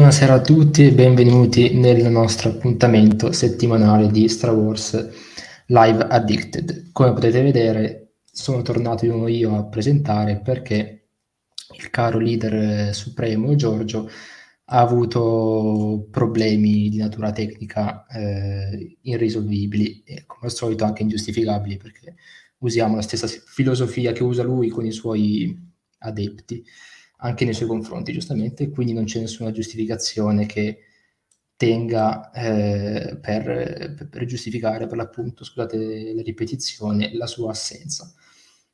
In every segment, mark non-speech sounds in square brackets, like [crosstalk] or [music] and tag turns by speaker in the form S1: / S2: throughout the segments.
S1: Buonasera a tutti e benvenuti nel nostro appuntamento settimanale di Star Wars Live Addicted. Come potete vedere, sono tornato io a presentare perché il caro leader supremo Giorgio ha avuto problemi di natura tecnica eh, irrisolvibili e come al solito anche ingiustificabili perché usiamo la stessa filosofia che usa lui con i suoi adepti anche nei suoi confronti, giustamente, quindi non c'è nessuna giustificazione che tenga eh, per, per, giustificare, per l'appunto, scusate la ripetizione, la sua assenza.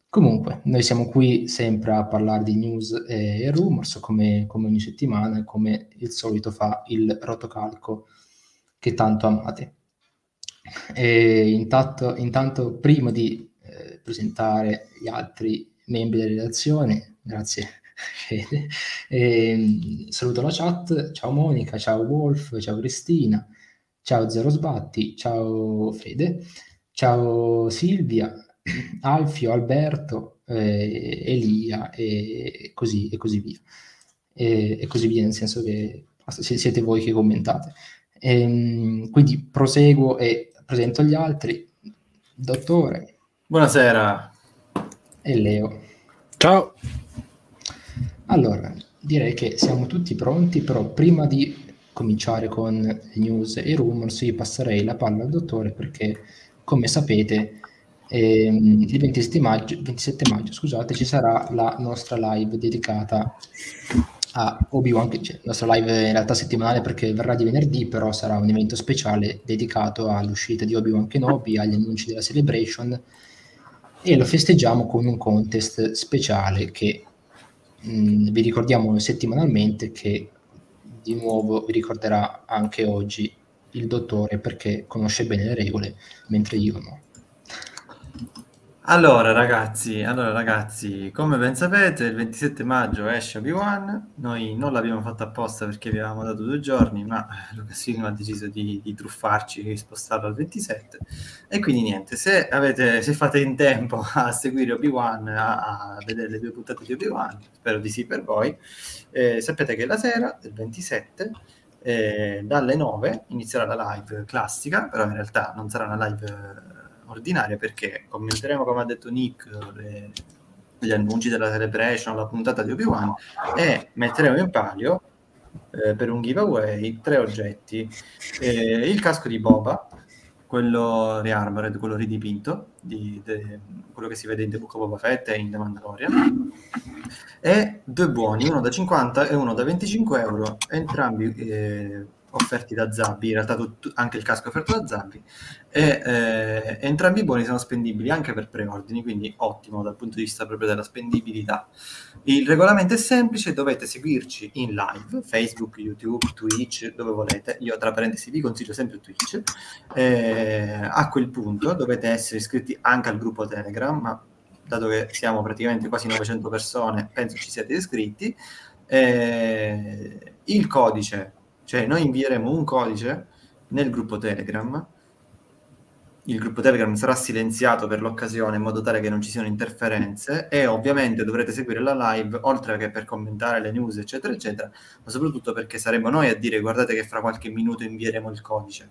S1: Comunque, noi siamo qui sempre a parlare di news e rumors, come, come ogni settimana, e come il solito fa il rotocalco che tanto amate. Intanto, intanto prima di eh, presentare gli altri membri della redazione, grazie. E, ehm, saluto la chat, ciao Monica, ciao Wolf, ciao Cristina, ciao Zero Sbatti, ciao Fede, ciao Silvia, Alfio, Alberto, eh, Elia e così, e così via. E, e, così via, nel senso che siete voi che commentate. E, ehm, quindi proseguo e presento gli altri. Dottore.
S2: Buonasera.
S1: E Leo.
S3: Ciao.
S1: Allora, direi che siamo tutti pronti, però prima di cominciare con news e rumors, io passerei la palla al dottore perché, come sapete, ehm, il 27 maggio, 27 maggio scusate, ci sarà la nostra live dedicata a Obi-Wan, cioè, la nostra live in realtà settimanale perché verrà di venerdì, però sarà un evento speciale dedicato all'uscita di Obi-Wan Kenobi, agli annunci della Celebration e lo festeggiamo con un contest speciale che mh, vi ricordiamo settimanalmente che di nuovo vi ricorderà anche oggi il dottore perché conosce bene le regole, mentre io no.
S2: Allora ragazzi, allora ragazzi, come ben sapete il 27 maggio esce Obi-Wan, noi non l'abbiamo fatto apposta perché vi avevamo dato due giorni, ma Lucasfilm ha deciso di, di truffarci e spostarlo al 27 e quindi niente, se, avete, se fate in tempo [laughs] a seguire Obi-Wan, a, a vedere le due puntate di Obi-Wan, spero di sì per voi, eh, sapete che la sera del 27 eh, dalle 9 inizierà la live classica, però in realtà non sarà una live ordinaria perché commenteremo, come ha detto Nick, le, gli annunci della celebration, la puntata di Obi-Wan e metteremo in palio eh, per un giveaway tre oggetti. Eh, il casco di Boba, quello rearmored, quello ridipinto, di, de, quello che si vede in The Book of Boba Fett e in The Mandalorian, e due buoni, uno da 50 e uno da 25 euro, entrambi eh, offerti da Zabbi, in realtà tutto, anche il casco offerto da Zabbi, e eh, entrambi i buoni sono spendibili anche per preordini, quindi ottimo dal punto di vista proprio della spendibilità. Il regolamento è semplice, dovete seguirci in live, Facebook, YouTube, Twitch, dove volete, io tra parentesi vi consiglio sempre Twitch, eh, a quel punto dovete essere iscritti anche al gruppo Telegram, ma dato che siamo praticamente quasi 900 persone, penso ci siete iscritti, eh, il codice cioè noi invieremo un codice nel gruppo Telegram, il gruppo Telegram sarà silenziato per l'occasione in modo tale che non ci siano interferenze e ovviamente dovrete seguire la live oltre che per commentare le news eccetera eccetera, ma soprattutto perché saremo noi a dire guardate che fra qualche minuto invieremo il codice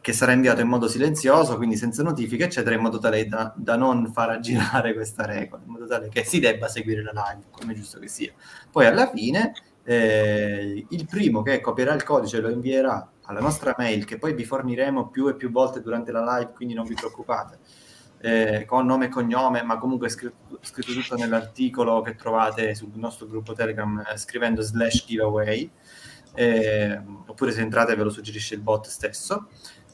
S2: che sarà inviato in modo silenzioso, quindi senza notifiche, eccetera, in modo tale da, da, non far aggirare [laughs] questa regola, in modo tale che si debba seguire la live, come è giusto che sia. Poi alla fine eh, il primo che copierà il codice lo invierà alla nostra mail che poi vi forniremo più e più volte durante la live, quindi non vi preoccupate. Eh, con nome e cognome, ma comunque scritto, scritto, tutto nell'articolo che trovate sul nostro gruppo Telegram eh, scrivendo slash giveaway, eh, oppure se entrate ve lo suggerisce il bot stesso.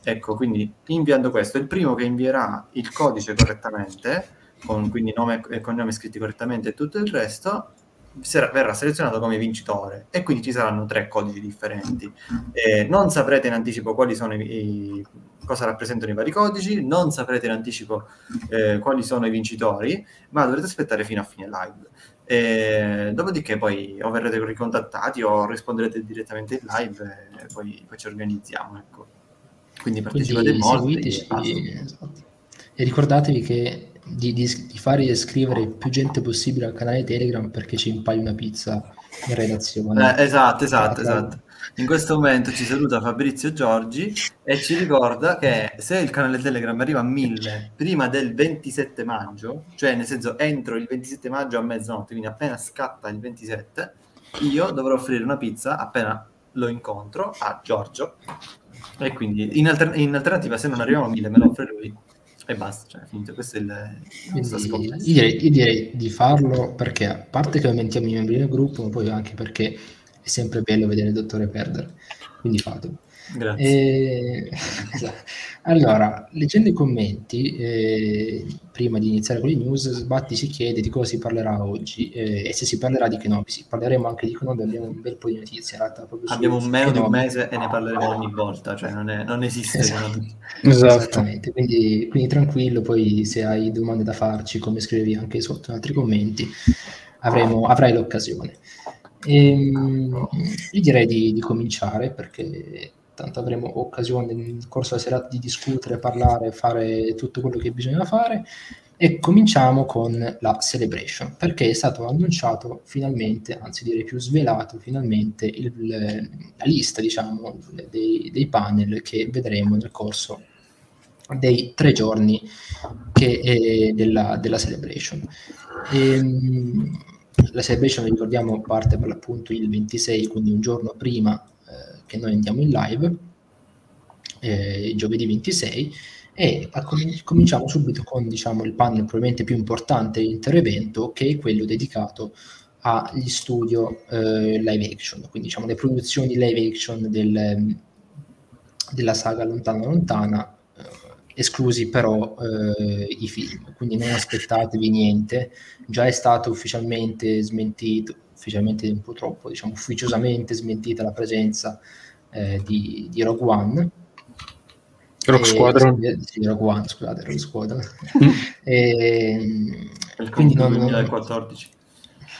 S2: Ecco, quindi inviando questo, il primo che invierà il codice correttamente, con quindi nome e cognome scritti correttamente e tutto il resto, verrà selezionato come vincitore e quindi ci saranno tre codici differenti. Eh, non saprete in anticipo quali sono i, i, cosa rappresentano i vari codici, non saprete in anticipo eh, quali sono i vincitori, ma dovrete aspettare fino a fine live. E dopodiché poi o verrete ricontattati o risponderete direttamente in live e poi, poi ci organizziamo. Ecco. Quindi partecipate molto.
S1: Esatto. E ricordatevi che di, di, di, fare iscrivere più gente possibile al canale Telegram perché ci impaglia una pizza in redazione.
S2: Eh, esatto, esatto, esatto. In questo momento ci saluta Fabrizio Giorgi e ci ricorda che se il canale Telegram arriva a 1000 prima del 27 maggio, cioè nel senso entro il 27 maggio a mezzanotte, quindi appena scatta il 27, io dovrò offrire una pizza appena lo incontro a Giorgio e quindi in, alter- in alternativa se non arriviamo a 1000 me lo offre lui e basta, cioè finito, questo è il,
S1: Quindi, io, direi, io direi di farlo perché a parte che aumentiamo i membri del gruppo, ma poi anche perché è sempre bello vedere il dottore perdere, quindi fatelo.
S2: Grazie.
S1: E... Esatto. [laughs] Allora, leggendo i commenti, eh, prima di iniziare con le news, Sbatti si chiede di cosa si parlerà oggi eh, e se si parlerà di Kenobi. Sì, parleremo anche di Kenobi, abbiamo un bel po' di notizie. In realtà,
S2: abbiamo un meno di un mese e ne parleremo ogni volta, cioè non, è, non esiste.
S1: Esatto. esatto. Esattamente, quindi, quindi, tranquillo, poi se hai domande da farci, come scrivevi anche sotto in altri commenti, avremo, avrai l'occasione. E, ehm, io direi di, di cominciare perché tanto avremo occasione nel corso della serata di discutere, parlare, fare tutto quello che bisogna fare. E cominciamo con la celebration, perché è stato annunciato finalmente, anzi direi più svelato finalmente, il, la lista diciamo, dei, dei, panel che vedremo nel corso dei tre giorni che, della, della celebration. E, ehm, la celebration, ricordiamo, parte per l'appunto il 26, quindi un giorno prima eh, che noi andiamo in live, eh, giovedì 26, e com- cominciamo subito con diciamo, il panel probabilmente più importante dell'intero che è quello dedicato agli studio eh, live action, quindi diciamo le produzioni live action del, della saga Lontana Lontana, esclusi però eh, i film, quindi non aspettatevi niente, già è stato ufficialmente smentito, ufficialmente un po' troppo, diciamo ufficiosamente smentita la presenza eh, di, di, Rogue One.
S3: Rogue Squadron?
S1: Sì, Rogue One, scusate, Rogue Squadron. [laughs] e, quindi non, 2014. [laughs]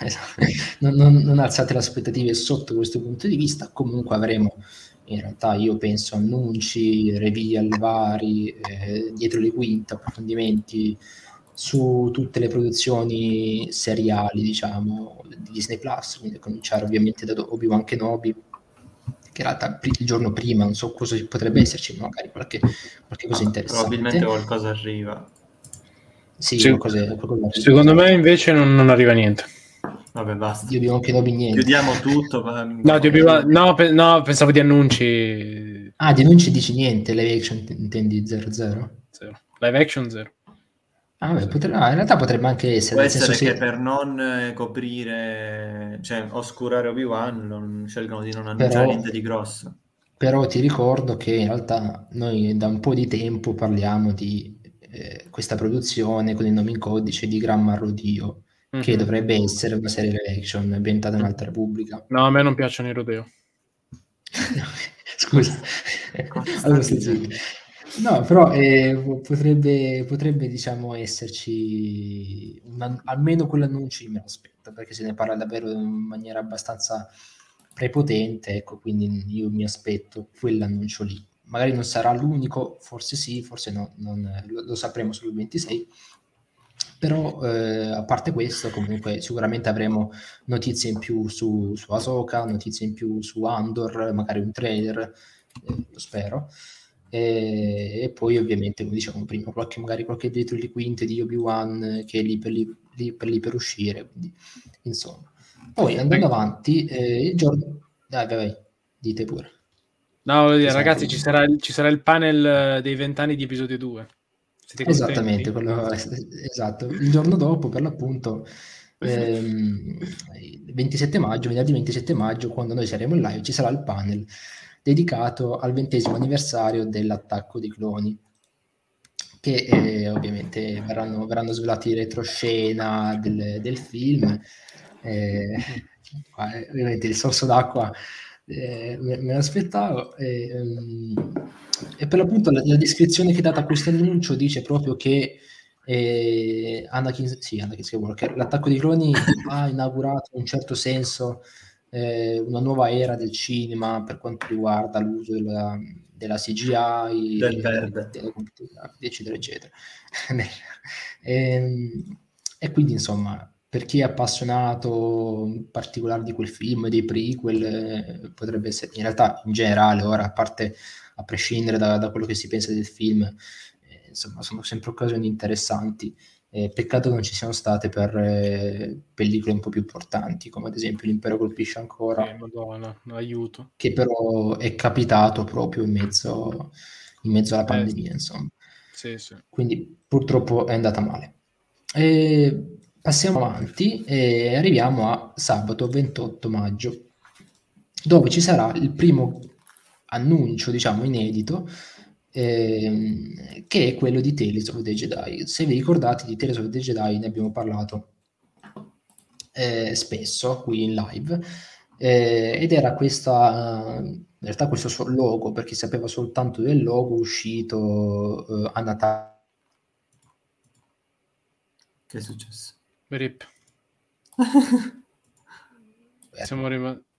S1: Esatto. Non, non, non alzate le aspettative sotto questo punto di vista, comunque avremo in realtà io penso annunci, reveal vari, eh, dietro le quinte, approfondimenti su tutte le produzioni seriali, diciamo, di Disney Plus, quindi a cominciare ovviamente da Obi-Wan Kenobi, che in realtà il giorno prima, non so cosa potrebbe esserci, magari qualche, qualche cosa interessante.
S2: Probabilmente qualcosa arriva.
S1: Sì, sì qualcosa, qualcosa
S3: secondo me invece non, non arriva niente.
S2: Vabbè, basta.
S1: Di Obi-Wan Kenobi niente.
S2: Chiudiamo tutto.
S3: no, Obi-Wan... no, pe- no, pensavo di annunci.
S1: Ah, di annunci dici niente, live action intendi 0-0?
S3: Zero. Live action 0.
S1: Ah, beh, potre... ah, in realtà potrebbe anche essere.
S2: Può essere che se... per non eh, coprire, cioè oscurare Obi-Wan, non scelgono di non annunciare però, niente di grosso.
S1: Però ti ricordo che in realtà noi da un po' di tempo parliamo di eh, questa produzione con il nome in codice di Gran Marrodio mm-hmm. che dovrebbe essere una serie live action ambientata in Alta Repubblica.
S3: No, a me non piacciono i rodeo. [laughs]
S1: Scusa. allora, no, però eh, potrebbe, potrebbe, diciamo, esserci una, almeno quell'annuncio io me lo aspetto, perché se ne parla davvero in maniera abbastanza prepotente, ecco, quindi io mi aspetto quell'annuncio lì. Magari non sarà l'unico, forse sì, forse no, non, lo, lo sapremo sul 26, però eh, a parte questo, comunque sicuramente avremo notizie in più su, su Ahsoka, notizie in più su Andor, magari un trailer, eh, lo spero. E, e, poi ovviamente, come dicevamo prima, qualche, magari qualche dietro le quinte di Obi-Wan che è lì per, lì, lì per, lì per uscire. Quindi, insomma. Poi andando avanti, eh, il giorno... Dai, vai, vai, dite pure.
S3: No, dire, ragazzi, ci sarà, ci sarà il panel dei vent'anni di episodio 2.
S1: Esattamente, quello, esatto. Il giorno dopo, per l'appunto, ehm, 27 maggio, venerdì 27 maggio, quando noi saremo in live, ci sarà il panel dedicato al ventesimo anniversario dell'attacco di cloni che eh, ovviamente verranno, verranno, svelati retroscena del, del film. Eh, ovviamente il sorso d'acqua eh, me, me l'aspettavo. Eh, um, e per l'appunto la, la, descrizione che è data a questo annuncio dice proprio che eh, Anakin, sì, Anakin Skywalker, l'attacco dei cloni ha inaugurato in un certo senso eh, una nuova era del cinema per quanto riguarda l'uso della, della CGI,
S2: del verde,
S1: della eccetera, eccetera. [laughs] e, ehm, e quindi insomma per chi è appassionato in particolare di quel film, dei prequel, eh, potrebbe essere in realtà in generale, ora a parte a prescindere da, da quello che si pensa del film, eh, insomma, sono sempre occasioni interessanti. Eh, peccato che non ci siano state per eh, pellicole un po' più importanti, come ad esempio L'Impero colpisce ancora.
S3: Eh, Madonna, aiuto.
S1: Che però è capitato proprio in mezzo, in mezzo alla eh, pandemia, insomma.
S3: Sì, sì.
S1: Quindi purtroppo è andata male. E passiamo avanti e arriviamo a sabato 28 maggio, dove ci sarà il primo annuncio, diciamo, inedito ehm, che è quello di Tales of the Jedi. Se vi ricordate di Tales of the Jedi ne abbiamo parlato eh, spesso qui in live eh, ed era questa in realtà questo logo per chi sapeva soltanto del logo uscito eh, a Natale
S2: che è successo?
S3: Rip. [laughs] Siamo rimasti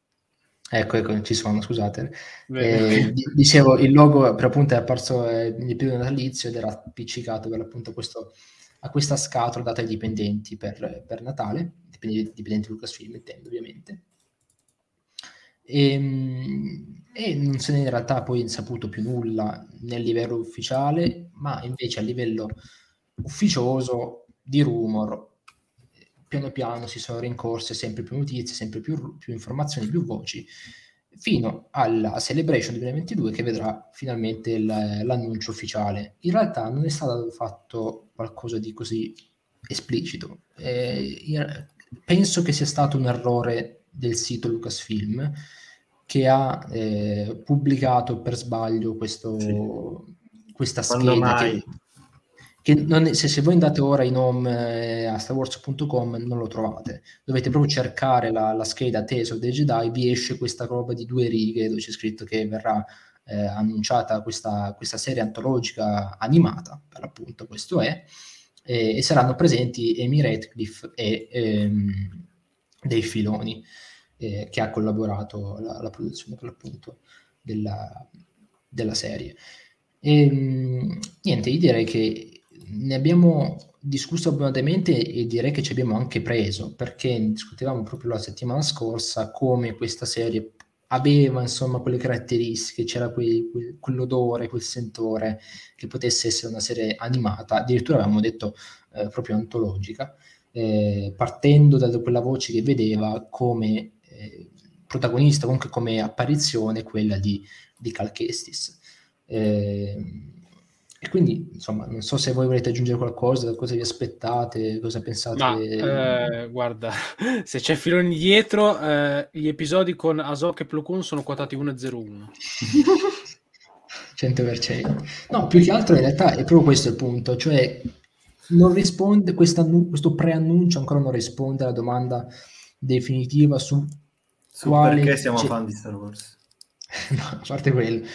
S1: Ecco, ecco, ci sono, scusate. Eh, dicevo, il logo per appunto è apparso eh, nel periodo natalizio ed era appiccicato per l'appunto questo, a questa scatola data ai dipendenti per, per Natale, dipendenti, dipendenti Lucasfilm, intendo ovviamente. E, ehm, e, non se ne è in realtà poi saputo più nulla nel livello ufficiale, ma invece a livello ufficioso di rumor piano piano si sono rincorse sempre più notizie, sempre più, più informazioni, più voci, fino alla Celebration 2022 che vedrà finalmente il, l'annuncio ufficiale. In realtà non è stato fatto qualcosa di così esplicito. Eh, penso che sia stato un errore del sito Lucasfilm che ha eh, pubblicato per sbaglio questo, sì. questa scheda che, che è, se, se, voi andate ora in home eh, a starwars.com non lo trovate, dovete proprio cercare la, la scheda of the Jedi, vi esce questa roba di due righe dove c'è scritto che verrà eh, annunciata questa, questa, serie antologica animata, per l'appunto questo è, eh, e saranno presenti Amy Radcliffe e ehm, dei Filoni, eh, che ha collaborato alla, produzione per l'appunto della, della serie. E, ehm, niente, io direi che ne abbiamo discusso abbondantemente e direi che ci abbiamo anche preso perché discutevamo proprio la settimana scorsa come questa serie aveva insomma quelle caratteristiche, c'era quel, quel, quell'odore, quel sentore che potesse essere una serie animata, addirittura avevamo detto eh, proprio antologica, eh, partendo da quella voce che vedeva come eh, protagonista, comunque come apparizione quella di, di Cal Kestis. Eh, e quindi, insomma, non so se voi volete aggiungere qualcosa, cosa vi aspettate, cosa pensate.
S3: Ma, eh, guarda, [laughs] se c'è filoni dietro, eh, gli episodi con Ahsoka e Plo Koon sono quotati 1-0-1.
S1: 100%. [laughs] No, più che altro in realtà è proprio questo il punto, cioè non risponde, questo preannuncio ancora non risponde alla domanda definitiva su,
S2: su quale... perché siamo fan di Star Wars. [laughs]
S1: no, a parte quello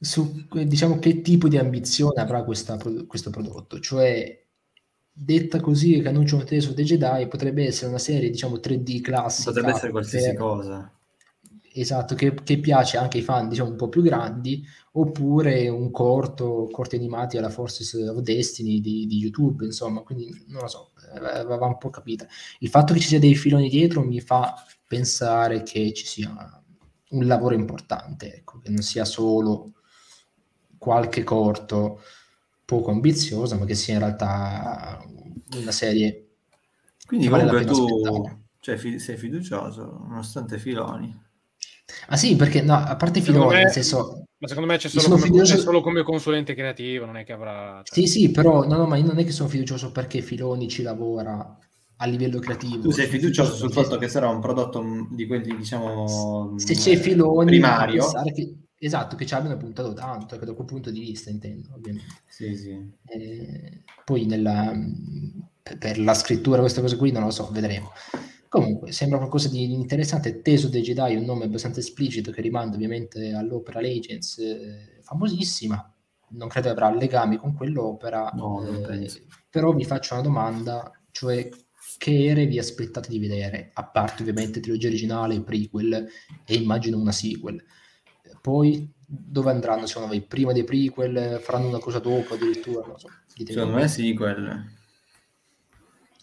S1: su diciamo, che tipo di ambizione avrà questa, questo prodotto. Cioè, detta così, che annuncia un teso dei Jedi potrebbe essere una serie, diciamo, 3D classica.
S2: Potrebbe essere qualsiasi per... cosa.
S1: Esatto, che, che, piace anche ai fan, diciamo, un po' più grandi, oppure un corto, corti animati alla Forces of Destiny di, di YouTube, insomma, quindi non lo so, va un po' capita. Il fatto che ci sia dei filoni dietro mi fa pensare che ci sia un lavoro importante, ecco, che non sia solo qualche corto poco ambiziosa, ma che sia in realtà una serie
S2: quindi vale comunque tu cioè, fi- sei fiducioso nonostante Filoni.
S1: Ah sì perché no a parte Filoni me, nel senso
S3: ma secondo me c'è solo, come, fiducioso... c'è solo, come, consulente creativo non è che avrà
S1: cioè... sì sì però no, no ma io non è che sono fiducioso perché Filoni ci lavora a livello creativo.
S2: Tu sei fiducioso sul fatto che sarà un prodotto di quelli diciamo
S1: se c'è Filoni primario? che Esatto, che ci abbiano puntato tanto, ecco, da quel punto di vista intendo, ovviamente.
S2: Sì, sì.
S1: Eh, poi nella, per la scrittura, queste cose qui non lo so, vedremo. Comunque, sembra qualcosa di interessante. Teso dei Jedi, un nome abbastanza esplicito che rimanda ovviamente all'opera Legends, eh, famosissima. Non credo avrà legami con quell'opera,
S2: no,
S1: eh, però vi faccio una domanda, cioè che ere vi aspettate di vedere, a parte ovviamente trilogia originale, prequel e immagino una sequel poi dove andranno secondo voi? Prima dei prequel? Faranno una cosa dopo addirittura? Non so.
S2: Secondo me sequel.
S1: Eh,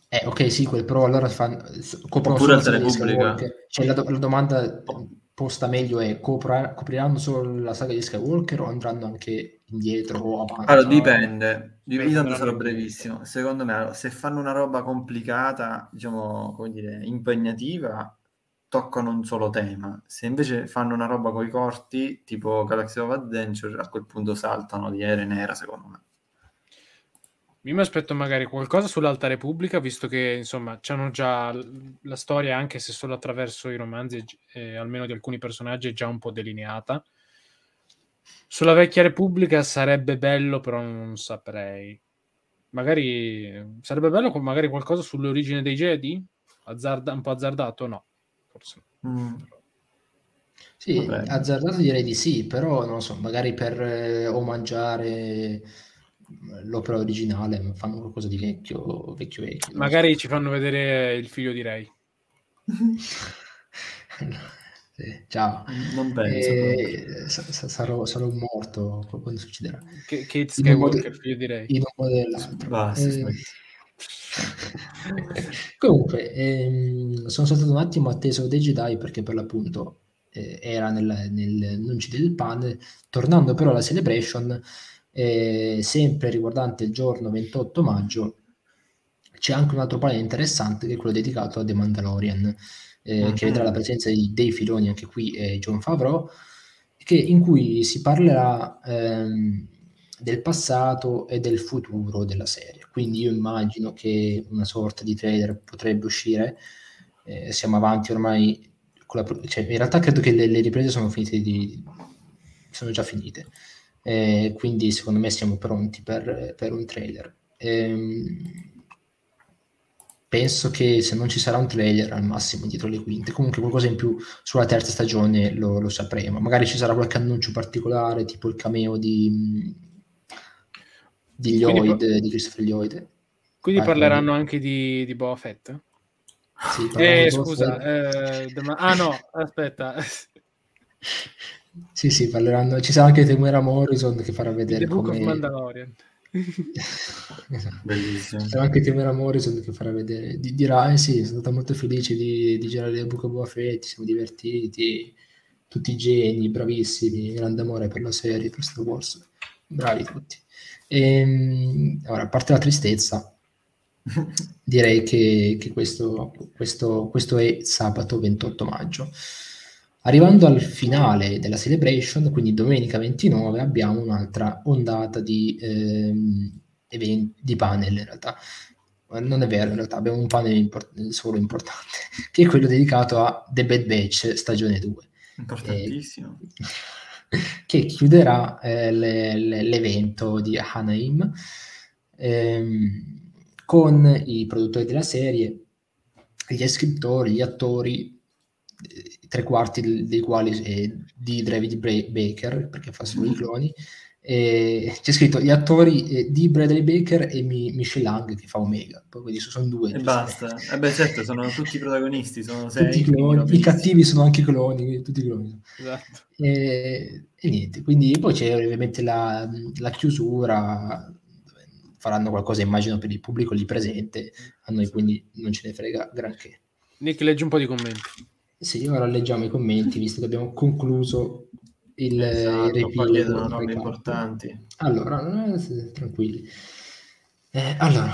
S1: Eh, ok, sì, quel però allora fanno, coprono
S2: Oppure
S1: solo saga di
S2: Repubblica.
S1: Skywalker. Cioè, la, do- la domanda posta meglio è copra- copriranno solo la saga di Skywalker o andranno anche indietro o avanti?
S2: Allora, dipende.
S3: Dipende
S2: tanto sarò brevissimo. Secondo me, allora, se fanno una roba complicata, diciamo, come dire, impegnativa, toccano un solo tema. Se invece fanno una roba coi corti, tipo Galaxy of Adventure, a quel punto saltano di era in era, secondo me.
S3: Io mi aspetto magari qualcosa sull'Alta Repubblica, visto che insomma c'hanno già la storia, anche se solo attraverso i romanzi, eh, almeno di alcuni personaggi, è già un po' delineata. Sulla Vecchia Repubblica sarebbe bello, però non saprei. Magari sarebbe bello con magari qualcosa sull'origine dei Jedi? Azzarda- un po' azzardato? No, forse.
S2: Mm.
S1: Sì,
S2: Vabbè.
S1: azzardato direi di sì, però non lo so, magari per eh, omaggiare l'opera originale fanno qualcosa di vecchio, vecchio, vecchio. non
S3: Magari ci fanno vedere il figlio di
S1: so. [laughs] Sì, ciao.
S2: Non penso.
S1: Eh, sa- sa- sarò, sarò morto quando succederà.
S3: Che, Kate
S1: modo-
S3: Skywalker, figlio di Rey.
S1: in un modo o nell'altro.
S2: Basta,
S1: Eh. [laughs] Comunque, ehm, sono saltato un attimo a Tales of the Jedi perché per l'appunto eh, era nel- nell'annuncio del panel. Tornando però alla Celebration, eh, sempre riguardante il giorno 28 maggio, c'è anche un altro panel interessante che è quello dedicato a The Mandalorian, eh, che
S2: Mhm.
S1: vedrà la presenza di Dave Filoni, anche qui, e John Favreau, che- in cui si parlerà ehm, del passato e del futuro della serie. Quindi io immagino che una sorta di trailer potrebbe uscire. Eh, siamo avanti ormai con la cioè, in realtà credo che le, le riprese sono finite di, sono già finite. Eh, quindi secondo me siamo pronti per, per un trailer. Ehm, penso che se non ci sarà un trailer al massimo dietro le quinte, comunque qualcosa in più sulla terza stagione lo, lo sapremo. Magari ci sarà qualche annuncio particolare, tipo il cameo di, di
S3: Quindi
S1: Lloyd, di Christopher Lloyd.
S3: Quindi
S1: Vai,
S3: parleranno anche di, di Boba Fett?
S1: Sì,
S3: Eh, scusa,
S1: Fett.
S3: eh, The ah no, aspetta.
S1: Sì, sì, parleranno. Ci sarà anche Temuera Morrison che farà vedere
S3: The Book of. Mandalorian. [laughs]
S1: Esatto.
S2: Bellissimo.
S1: Ci sarà anche Temuera Morrison che farà vedere. Di- dirà, eh sì, sono stato molto felice di, di girare il Book of Boba Fett, ci siamo divertiti, tutti geni, bravissimi, grande amore per la serie, per Star Wars. Bravi tutti. Ehm, ora, a parte la tristezza, [laughs] direi che, che questo, questo, questo è sabato 28 maggio. Arrivando al finale della celebration, quindi domenica 29, abbiamo un'altra ondata di, ehm, eventi, di panel in realtà. Non è vero, in realtà abbiamo un panel import- solo importante, [laughs] che è quello dedicato a The Bad Batch stagione 2
S2: Importantissimo. [laughs]
S1: che chiuderà eh, le- le- l'evento di Anaheim ehm, con i produttori della serie, gli scrittori, gli attori, eh, tre quarti dei quali è di David Baker, perché fa solo i cloni. E c'è scritto gli attori eh, di Bradley Baker e Mi- Michelle Lang che fa Omega, poi quindi sono due.
S2: E basta. Eh beh, certo, sono tutti i protagonisti, sono sei.
S1: Cloni, i cattivi sono anche cloni, tutti i cloni.
S3: Esatto.
S1: E, e niente, quindi poi c'è ovviamente la, la chiusura, faranno qualcosa immagino per il pubblico lì presente, a noi quindi non ce ne frega granché.
S3: Nick, leggi un po' di commenti.
S1: Sì, ora leggiamo i commenti, visto che abbiamo concluso il,
S2: Esatto,
S1: il riepilogo,
S2: chiedono robe importanti.
S1: Allora, eh, tranquilli. Eh, allora,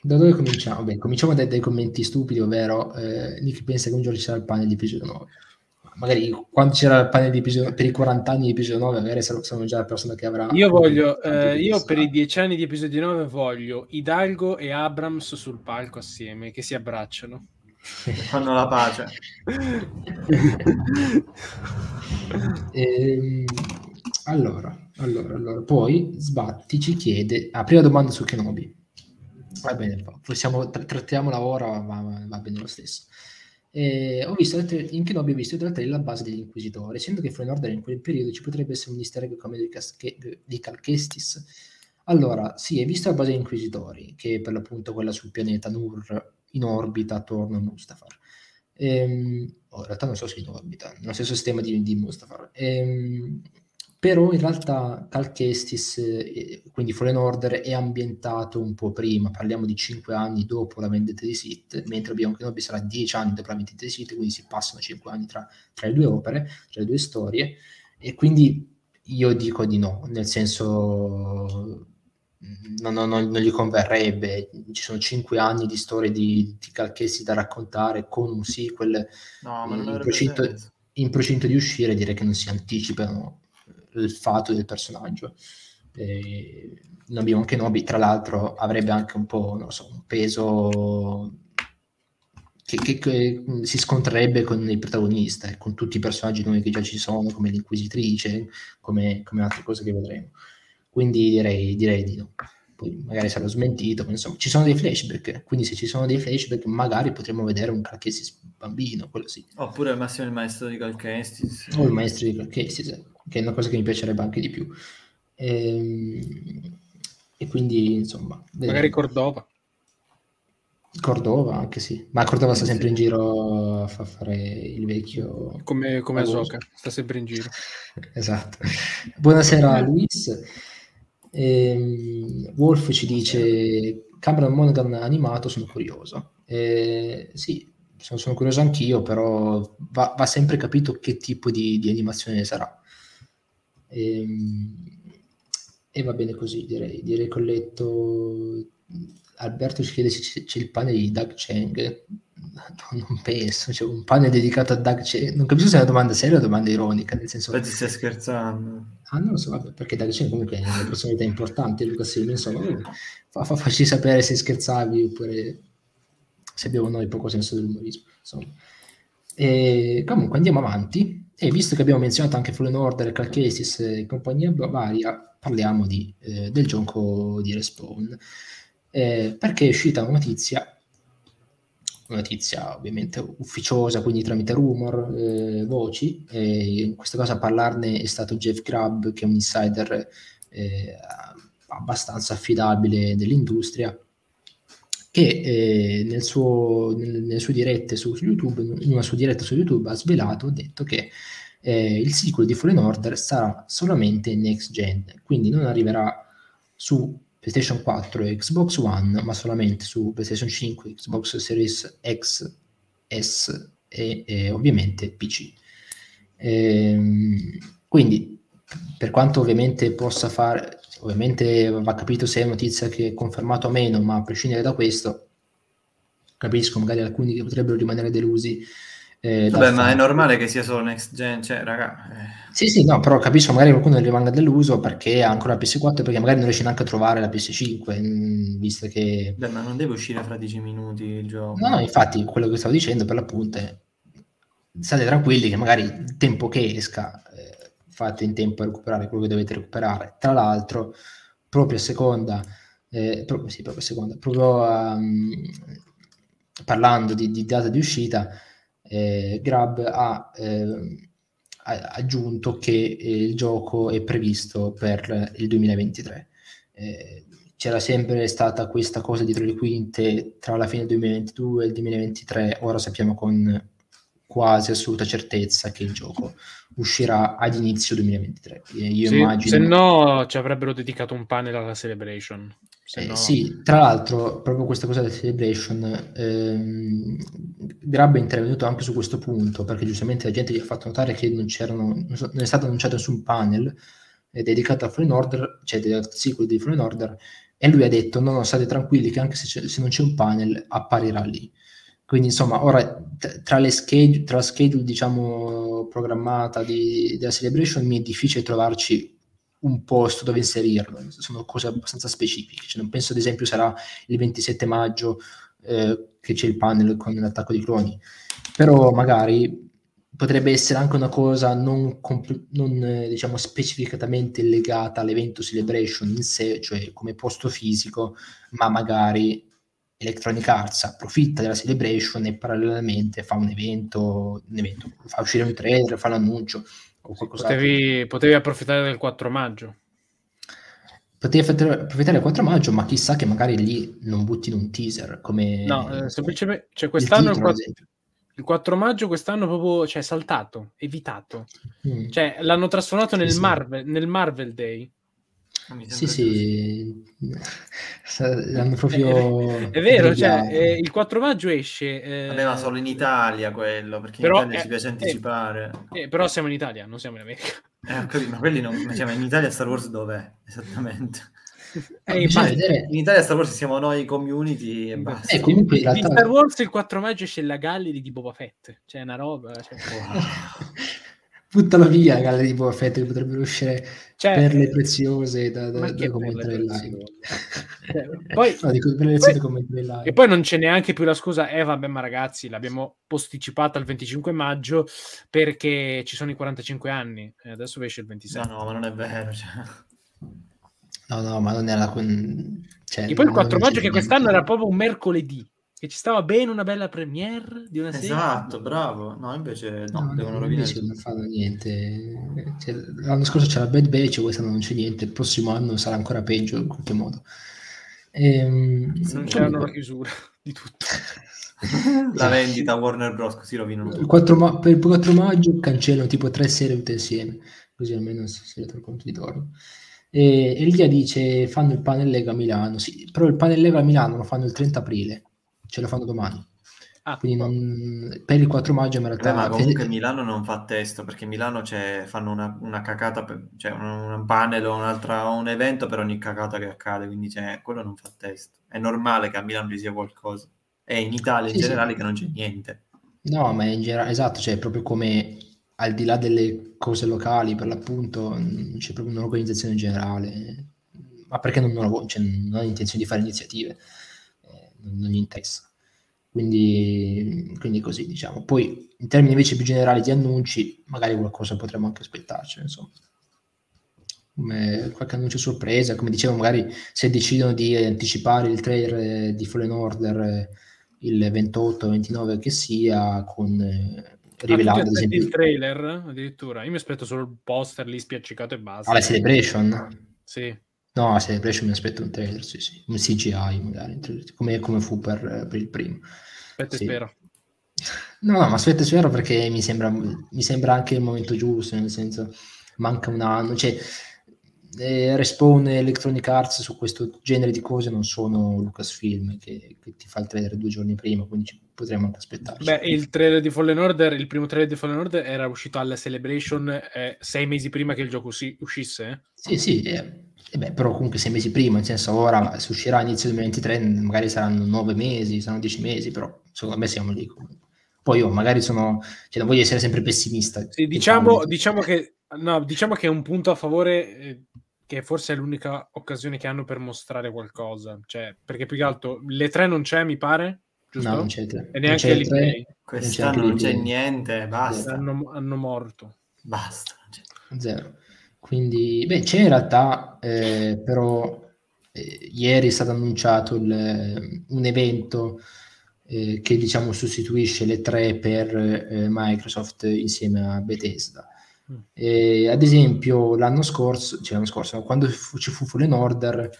S1: da dove cominciamo? Beh, cominciamo dai, dai commenti stupidi, ovvero eh, Nick pensa che un giorno ci sarà il panel di episodio 9. Magari quando c'era il panel di episodio per i 40 anni di episodio 9, magari sono, già la persona che avrà...
S3: Io voglio, eh, io per i dieci anni di episodio 9 voglio Hidalgo e Abrams sul palco assieme che si abbracciano.
S2: Fanno la pace. [laughs]
S1: Ehm, allora, allora, allora, poi Sbatti ci chiede, ah, prima domanda su Kenobi. Va bene, possiamo, tra- trattiamola ora, va, va- bene lo stesso. Eh, ho visto, in Kenobi ho visto l'altro la base degli Inquisitori, essendo che Fallen Order in quel periodo ci potrebbe essere un easter egg come di, Casche- di Calchestis. Allora, sì, hai visto la base degli Inquisitori, che è per l'appunto quella sul pianeta Nur in orbita attorno a Mustafar. Ehm, oh, in realtà non so se in orbita, nello stesso sistema di, di Mustafar. Ehm, però in realtà Calchestis, eh, quindi Fallen Order, è ambientato un po' prima, parliamo di 5 anni dopo la vendetta di Sith, mentre Obi-Wan Kenobi sarà 10 anni dopo la vendetta di Sith, quindi si passano 5 anni tra, tra le due opere, tra le due storie, e quindi io dico di no, nel senso non, non, non, gli converrebbe. Ci sono cinque anni di storie di, di Calchessi da raccontare con un sequel
S2: no,
S1: in, procinto, in, procinto, di uscire, direi che non si anticipano il fatto del personaggio. Eh, abbiamo anche Nobi, tra l'altro, avrebbe anche un po' non so, un peso che, che, che, si scontrerebbe con il protagonista, con tutti i personaggi nuovi che già ci sono, come l'Inquisitrice, come, come altre cose che vedremo. Quindi direi, direi di no. Poi magari sarò smentito, ma insomma, ci sono dei flashback, quindi se ci sono dei flashback magari potremmo vedere un Calchestis bambino, quello sì.
S2: Oppure al massimo il maestro di Calchestis.
S1: O il maestro di Calchestis, che è una cosa che mi piacerebbe anche di più. E, ehm, e quindi, insomma...
S3: Vedremo. Magari Cordova.
S1: Cordova anche sì, ma Cordova sta sempre in giro a fare il vecchio...
S3: Come, come Asoka, sta sempre in giro. [laughs]
S1: esatto. Buonasera Luis. Eh, Wolf ci dice Cameron Monaghan animato, sono curioso. Eh, sì, sono, sono, curioso anch'io, però va, va, sempre capito che tipo di, di animazione sarà. E, e, va bene così, direi. Direi che ho letto Alberto ci chiede se c'è il pane di Doug Cheng. No, non penso, c'è un pane dedicato a Doug Cheng. Non capisco se è una domanda seria o una domanda ironica, nel senso...
S2: Poi stai scherzando.
S1: Ah, non lo so, vabbè, perché Doug Cheng comunque è una personalità importante, Luca Silva, insomma, fa, fa, facci sapere se scherzavi oppure se abbiamo noi poco senso dell'umorismo, insomma. E, comunque andiamo avanti e visto che abbiamo menzionato anche Fallen Order, Calcasis e compagnia varia, parliamo di, eh, del gioco di Respawn eh, perché è uscita una notizia, notizia ovviamente ufficiosa, quindi tramite rumor, eh, voci, e in questa cosa a parlarne è stato Jeff Grubb, che è un insider eh, abbastanza affidabile dell'industria, che eh, nel suo, nel, nelle sue dirette su, su, YouTube, in una sua diretta su YouTube ha svelato, ha detto che eh, il sequel di Fallen Order sarà solamente next gen, quindi non arriverà su PlayStation 4 e Xbox One, ma solamente su PlayStation 5, Xbox Series X, S e, e ovviamente PC. Ehm, quindi, per quanto ovviamente possa fare, ovviamente va capito se è notizia che è confermato o meno, ma a prescindere da questo, capisco magari alcuni che potrebbero rimanere delusi
S2: eh, Vabbè, ma è normale che sia solo next gen, cioè, raga.
S1: Eh. Sì, sì, no, però capisco magari qualcuno rimanga deluso perché ha ancora la PS4 perché magari non riesce neanche a trovare la PS5, mh, mm, visto che...
S2: Beh, ma non deve uscire fra 10 minuti il gioco.
S1: No, no, infatti, quello che stavo dicendo per l'appunto è state tranquilli che magari il tempo che esca eh, fate in tempo a recuperare quello che dovete recuperare. Tra l'altro, proprio a seconda, eh, proprio, sì, proprio a seconda, proprio um, parlando di, di data di uscita eh, Grab ha eh, aggiunto che eh, il gioco è previsto per il 2023. Eh, c'era sempre stata questa cosa dietro le quinte tra la fine del 2022 e il 2023, ora sappiamo con quasi assoluta certezza che il gioco uscirà ad inizio 2023. Io
S3: sì,
S1: immagino...
S3: Se no ci avrebbero dedicato un panel alla Celebration.
S1: Eh, no... Sì, tra l'altro, proprio questa cosa della Celebration, ehm, Grab è intervenuto anche su questo punto, perché giustamente la gente gli ha fatto notare che non, c'erano, non è stato annunciato nessun panel eh, dedicato a Fallen Order, cioè del sequel di Fallen Order, e lui ha detto, no, no, state tranquilli che anche se, se non c'è un panel apparirà lì. Quindi insomma, ora tra, le schedule, tra la schedule diciamo programmata di, della Celebration mi è difficile trovarci un posto dove inserirlo, sono cose abbastanza specifiche. Cioè, non penso ad esempio sarà il 27 maggio eh, che c'è il panel con l'attacco di cloni, però magari potrebbe essere anche una cosa non, compl- non eh, diciamo specificatamente legata all'evento Celebration in sé, cioè come posto fisico, ma magari Electronic Arts approfitta della Celebration e parallelamente fa un evento, un evento fa uscire un trailer, fa l'annuncio
S3: potevi, potevi, approfittare del 4 maggio.
S1: Potevi approfittare del 4 maggio, ma chissà che magari lì non buttino un teaser come...
S3: No, eh, semplicemente cioè quest'anno il, titolo, il 4... Il 4 maggio quest'anno proprio, cioè, saltato, evitato.
S1: Mm.
S3: Cioè, l'hanno trasformato nel,
S1: Sì, sì.
S3: Marvel, nel Marvel Day.
S1: Sì, sì, l'hanno proprio...
S3: È vero, cioè, eh, il 4 maggio esce... eh,
S2: Vabbè, ma solo in Italia quello, perché
S3: Però,
S2: in Italia
S3: eh,
S2: ci piace
S3: eh,
S2: anticipare.
S3: eh, però siamo in Italia, non siamo in America.
S2: Eh, capito, ma quelli non... ma cioè, ma in Italia Star Wars dov'è? Esattamente. [laughs]
S3: Eh, infatti,
S2: In Italia Star Wars siamo noi community e basta.
S1: Eh, comunque in realtà...
S3: Star Wars il 4 maggio esce la Gallery di Boba Fett. Cioè, una roba... Cioè,
S1: Buttalo via, galleria di Boba Fett, che potrebbero uscire
S3: Cioè,
S1: perle preziose da, da,
S3: ma
S1: da commentare in live. [laughs]
S3: Poi-
S1: no, dico
S3: poi-
S1: live.
S3: E poi non c'è neanche più la scusa, eh vabbè ma ragazzi l'abbiamo posticipata al 25 maggio perché ci sono i 45 anni e adesso esce il 26.
S2: No, no, ma non è vero. Cioè.
S1: No, no, ma non era... con- Cioè,
S3: e poi il
S1: non
S3: 4
S1: c'è
S3: maggio che
S1: niente.
S3: quest'anno era proprio un mercoledì, che ci stava bene una bella premiere di una serie.
S2: Esatto, bravo. No, invece no,
S1: No,
S2: devono
S1: no,
S2: rovinare
S1: invece non fanno niente. Cioè, l'anno scorso c'era Bad Batch, quest'anno non c'è niente, il prossimo anno sarà ancora peggio in qualche modo. Ehm,
S3: Non c'erano la chiusura di tutto. [laughs]
S2: La vendita Warner Bros. così rovinano
S1: Il
S2: tutto.
S1: 4 ma- per il 4 maggio cancellano tipo tre serie tutte insieme, così almeno si, si rende conto di dormo. E Elia dice fanno il panel Lega a Milano, sì, però il panel Lega a Milano lo fanno il 30 aprile, ce lo fanno domani.
S3: Ah,
S1: Quindi non- per il 4 maggio in
S2: Beh,
S1: realtà...
S2: ma comunque Milano non fa testo perché Milano c'è, fanno una, una cacata, per- cioè un, un panel o un'altra, un evento per ogni cacata che accade, quindi c'è, quello non fa testo. È normale che a Milano ci sia qualcosa. E in Italia in
S1: Sì, sì.
S2: generale che non c'è niente.
S1: No, ma in generale, esatto, cioè proprio come al di là delle cose locali, per l'appunto, mh, c'è proprio un'organizzazione generale, ma perché non, non, lo- cioè, non ha intenzione di fare iniziative, non, gli interessa. Quindi, quindi così, diciamo. Poi, in termini invece più generali di annunci, magari qualcosa potremmo anche aspettarci, insomma. Come qualche annuncio sorpresa, come dicevo, magari se decidono di anticipare il trailer di Fallen Order il 28-29 che sia, con eh,
S3: Ah,
S1: rivelando ad esempio
S3: il trailer addirittura? Io mi aspetto solo il poster lì spiaccicato e basta.
S1: alla Celebration.
S3: Sì.
S1: No, alla Celebration mi aspetto un trailer, sì, sì, un CGI magari, come, come fu per, per il primo.
S3: Aspetta e
S1: Sì.
S3: spero.
S1: No, no, ma aspetta, spero perché mi sembra, mi sembra anche il momento giusto, nel senso, manca un anno, cioè, eh, Respawn e Electronic Arts su questo genere di cose non sono Lucasfilm che, che ti fa il trailer due giorni prima, quindi ci potremmo anche aspettarci.
S3: Beh, il trailer di Fallen Order, il primo trailer di Fallen Order era uscito alla Celebration eh, sei mesi prima che il gioco si- uscisse. eh.
S1: Sì, sì, eh, eh beh, però comunque sei mesi prima, nel senso ora se uscirà inizio 2023 magari saranno nove mesi, saranno dieci mesi, però secondo me siamo lì comunque. Poi io magari sono, cioè non voglio essere sempre pessimista.
S3: Sì, diciamo, diciamo, che, no, diciamo che è un punto a favore eh, che forse è l'unica occasione che hanno per mostrare qualcosa. Cioè, perché più che altro le tre non c'è, mi pare, giusto?
S1: No, non c'è tre.
S3: E
S1: Non
S3: neanche
S1: c'è
S3: lì.
S2: Quest'anno non c'è
S1: lì.
S2: niente, basta.
S3: Hanno, hanno morto.
S2: Basta. non c'è-
S1: Zero. Quindi, beh, c'è in realtà, eh, però eh, ieri è stato annunciato il- un evento eh, che diciamo sostituisce le tre per eh, Microsoft insieme a Bethesda. Eh, ad esempio, l'anno scorso, cioè l'anno scorso, quando fu- ci fu Fallen Order,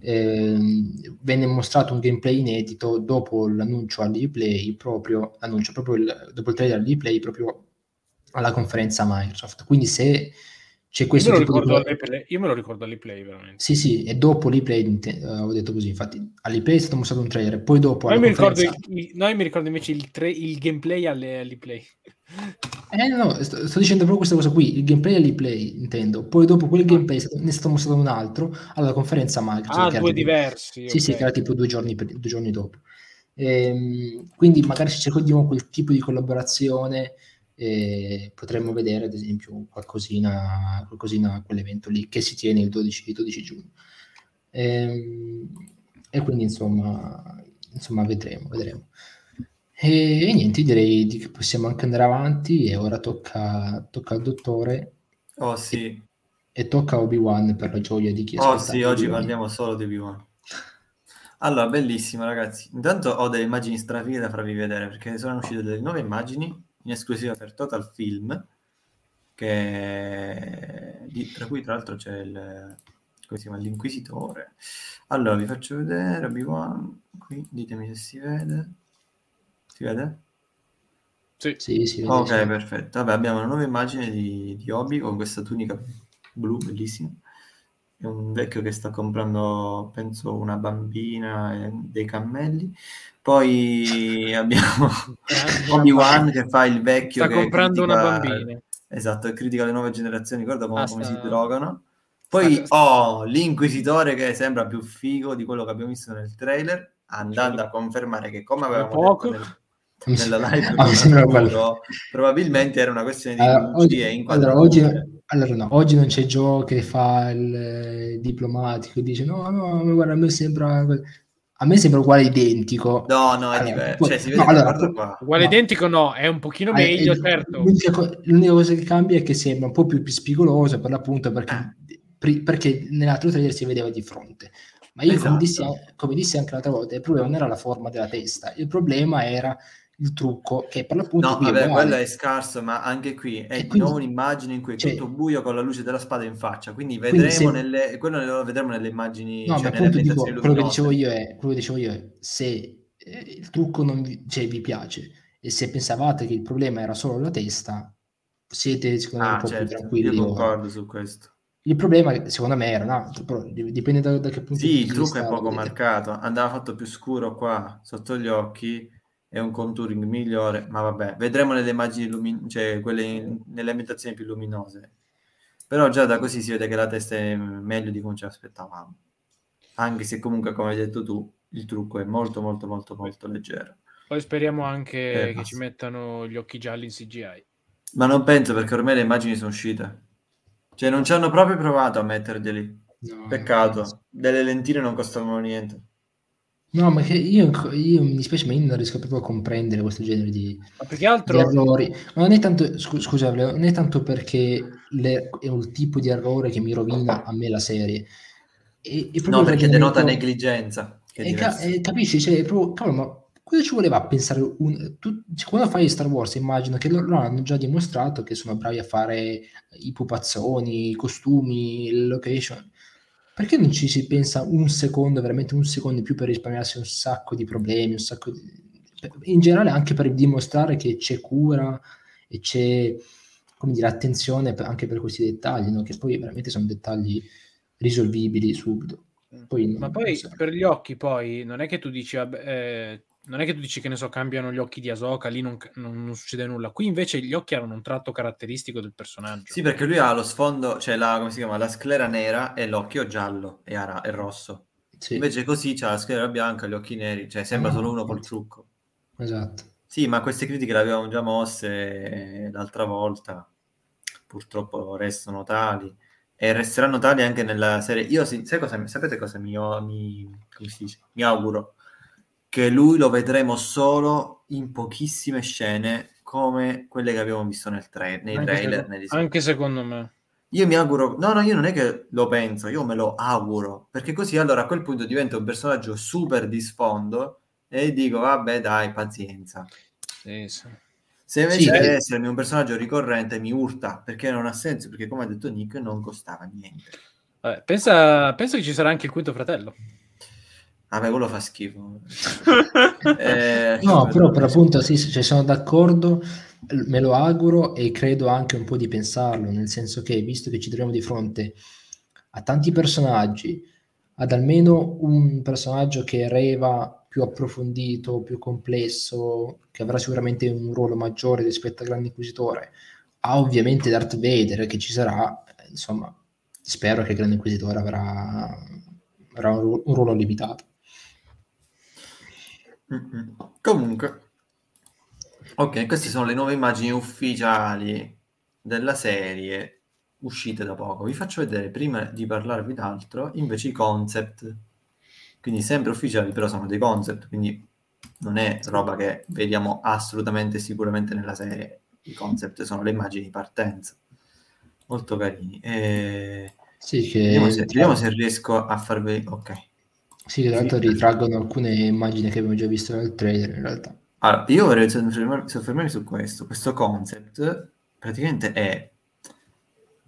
S1: ehm, venne mostrato un gameplay inedito dopo l'annuncio all'E-Play, proprio, annuncio proprio il- dopo il trailer all'E-Play, proprio alla conferenza Microsoft. Quindi se c'è
S3: Io
S1: questo
S3: me, lo
S1: di...
S3: ricordo all'e-play, io me lo ricordo all'e-play, veramente.
S1: Sì, sì, e dopo l'E-Play, eh, ho detto così, infatti all'E-Play è stato mostrato un trailer, poi dopo
S3: No,
S1: alla
S3: io mi ricordo,
S1: conferenza...
S3: il, il- no, io mi ricordo invece il, tre- il gameplay alle, all'e-play.
S1: Eh no, sto, sto dicendo proprio questa cosa qui, il gameplay all'E-Play, intendo. Poi dopo quel gameplay è stato- ne è stato mostrato un altro alla conferenza Microsoft.
S3: Ah, due diversi.
S1: Sì, sì,
S3: ok.
S1: che era tipo due giorni, per- due giorni dopo. Ehm, quindi magari se cerchiamo quel tipo di collaborazione eh, potremmo vedere ad esempio qualcosina, qualcosina a quell'evento lì che si tiene il 12, il 12 giugno. Ehm, e quindi insomma, insomma vedremo, vedremo. E, e niente, direi di- che possiamo anche andare avanti e ora tocca, tocca al dottore
S2: Oh sì,
S1: e tocca a Obi-Wan per la gioia di chi
S2: oh
S1: aspetta
S2: sì, oggi
S1: Obi-Wan.
S2: parliamo solo di Obi-Wan. Allora, bellissimo ragazzi. Intanto ho delle immagini strafighe da farvi vedere perché sono uscite delle nuove immagini in esclusiva per Total Film che tra cui tra l'altro c'è il come si chiama l'inquisitore. Allora, vi faccio vedere Obi-Wan qui, ditemi se si vede. Si vede?
S3: Sì.
S1: Sì, sì,
S2: Ok,
S1: sì.
S2: perfetto. Vabbè, abbiamo una nuova immagine di, di Obi con questa tunica blu bellissima. È un vecchio che sta comprando, penso, una bambina e dei cammelli. Poi [laughs] abbiamo [laughs] Obi-Wan che fa il vecchio
S3: Sta
S2: che
S3: comprando una
S2: critica-
S3: bambina.
S2: Esatto, e critica le nuove generazioni, guarda come,
S3: Ah,
S2: come
S3: sta-
S2: si drogano. Poi ho l'inquisitore che sembra più figo di quello che abbiamo visto nel trailer, andando a confermare che come avevamo detto nel- nella live
S1: Ah,
S2: probabilmente era una questione di
S1: Allora, oggi,
S2: e
S1: allora, oggi, allora, no, oggi non c'è Joe che fa il eh, diplomatico e dice no, no, ma guarda, a me sembra a me sembra uguale identico.
S2: No, no, è
S1: Allora,
S2: diverso.
S1: poi-
S2: Cioè, si
S1: no,
S2: vede,
S1: allora, poi-
S2: qua.
S3: Uguale
S1: No.
S3: identico no, è un pochino
S1: Ah,
S3: meglio,
S1: è-
S3: certo.
S1: L'unica, co- l'unica cosa che cambia è che sembra un po' più, più spigoloso per l'appunto perché,
S2: Ah.
S1: pri- perché nell'altro trailer si vedeva di fronte. Ma io,
S2: Esatto.
S1: come, dissi, come dissi anche l'altra volta, il problema non era la forma della testa, il problema era il trucco, che per l'appunto
S2: No,
S1: è
S2: vabbè, quello è scarso, ma anche qui è
S1: E
S2: di
S1: quindi-
S2: nuovo un'immagine in cui è
S1: cioè-
S2: tutto buio con la luce della spada in faccia, quindi
S1: Quindi
S2: vedremo
S1: se-
S2: nelle, quello lo vedremo nelle immagini,
S1: No,
S2: cioè nelle
S1: dico, quello che dicevo io è, quello che dicevo io è se eh, il trucco non vi, cioè, vi piace e se pensavate che il problema era solo la testa, siete secondo me un
S2: Ah,
S1: po' più
S2: certo,
S1: tranquilli.
S2: io concordo su questo.
S1: Il problema secondo me era un altro, però dipende da, da che punto
S2: Sì,
S1: di
S2: il trucco è
S1: vista
S2: poco
S1: vedete.
S2: marcato, andava fatto più scuro qua, sotto gli occhi, è un contouring migliore, ma vabbè, vedremo nelle immagini lumin- cioè quelle nelle ambientazioni più luminose. Però già da così si vede che la testa è meglio di come ci aspettavamo. Anche se comunque, come hai detto tu, il trucco è molto molto molto molto leggero.
S3: Poi speriamo anche
S2: Eh,
S3: che ci mettano gli occhi gialli in CGI.
S2: Ma non penso perché ormai le immagini sono uscite. Cioè non ci hanno proprio provato a metterglieli.
S1: No,
S2: Peccato, delle lentine non costavano niente.
S1: No, ma che io, io mi dispiace, ma io non riesco proprio a comprendere questo genere di,
S3: che
S1: di
S3: altro,
S1: errori. Ma non è tanto, scu- scusa, non è tanto perché le- è un tipo di errore che mi rovina a me la serie. È, è
S2: No, perché denota negligenza. Che è
S1: ca-
S2: diverso.
S1: e capisci? Cioè, è proprio, cavolo, ma cosa ci voleva a pensare? Un, tu, cioè, quando fai Star Wars, immagino che loro hanno già dimostrato che sono bravi a fare i pupazzoni, i costumi, le location. Perché non ci si pensa un secondo, veramente un secondo in più per risparmiarsi un sacco di problemi, un sacco di... in generale anche per dimostrare che c'è cura e c'è, come dire, attenzione anche per questi dettagli, no? che poi veramente sono dettagli risolvibili subito. Poi non-
S3: ma poi per gli occhi poi non è che tu dici vabbè, eh, non è che tu dici che ne so cambiano gli occhi di Asoka lì non, non- non succede nulla qui invece gli occhi erano un tratto caratteristico del personaggio
S2: Sì, perché lui ha lo sfondo, cioè la, come si chiama, la sclera nera e l'occhio giallo e, ara- e rosso.
S1: Sì,
S2: Invece così c'ha la sclera bianca e gli occhi neri, cioè sembra solo uno col trucco.
S1: esatto.
S2: Sì, ma queste critiche le avevamo già mosse l'altra volta, purtroppo restano tali e resteranno tali anche nella serie. Io sì, sai cosa, sapete cosa mi, mi, come si dice? mi auguro? Che lui lo vedremo solo in pochissime scene come quelle che abbiamo visto nel tra- nei
S3: anche,
S2: trailer. negli
S3: anche secondo me
S2: io mi auguro, no, no, io non è che lo penso, io me lo auguro, perché così allora a quel punto diventa un personaggio super di sfondo e dico, vabbè, dai, pazienza.
S3: Sì, sì.
S2: Se invece
S1: Sì,
S2: deve
S1: eh.
S2: essermi un personaggio ricorrente, mi urta, perché non ha senso, perché come ha detto Nick, non costava niente.
S3: Vabbè, pensa, pensa che ci sarà anche il quinto fratello
S2: Vabbè, quello fa schifo. [laughs] Eh,
S1: No, però per appunto sì, cioè, sono d'accordo, me lo auguro e credo anche un po' di pensarlo, nel senso che visto che ci troviamo di fronte a tanti personaggi, ad almeno un personaggio che reva più approfondito, più complesso, che avrà sicuramente un ruolo maggiore rispetto al Grande Inquisitore, ha ovviamente Darth Vader che ci sarà, insomma, spero che il Grande Inquisitore avrà, avrà un, ru- un ruolo limitato.
S2: Mm-mm. Comunque, ok, queste sono le nuove immagini ufficiali della serie uscite da poco. Vi faccio vedere prima di parlarvi d'altro invece i concept. Quindi sempre ufficiali, però sono dei concept, quindi non è roba che vediamo assolutamente sicuramente nella serie. I concept sono le immagini di partenza. Molto carini. E...
S1: Sì, che
S2: Vediamo, se, vediamo se riesco a farvi... Ok.
S1: Sì, che tra l'altro ritraggono alcune immagini che abbiamo già visto nel trailer in realtà.
S2: Allora, io vorrei soffermarmi, soffermarmi su questo. Questo concept praticamente è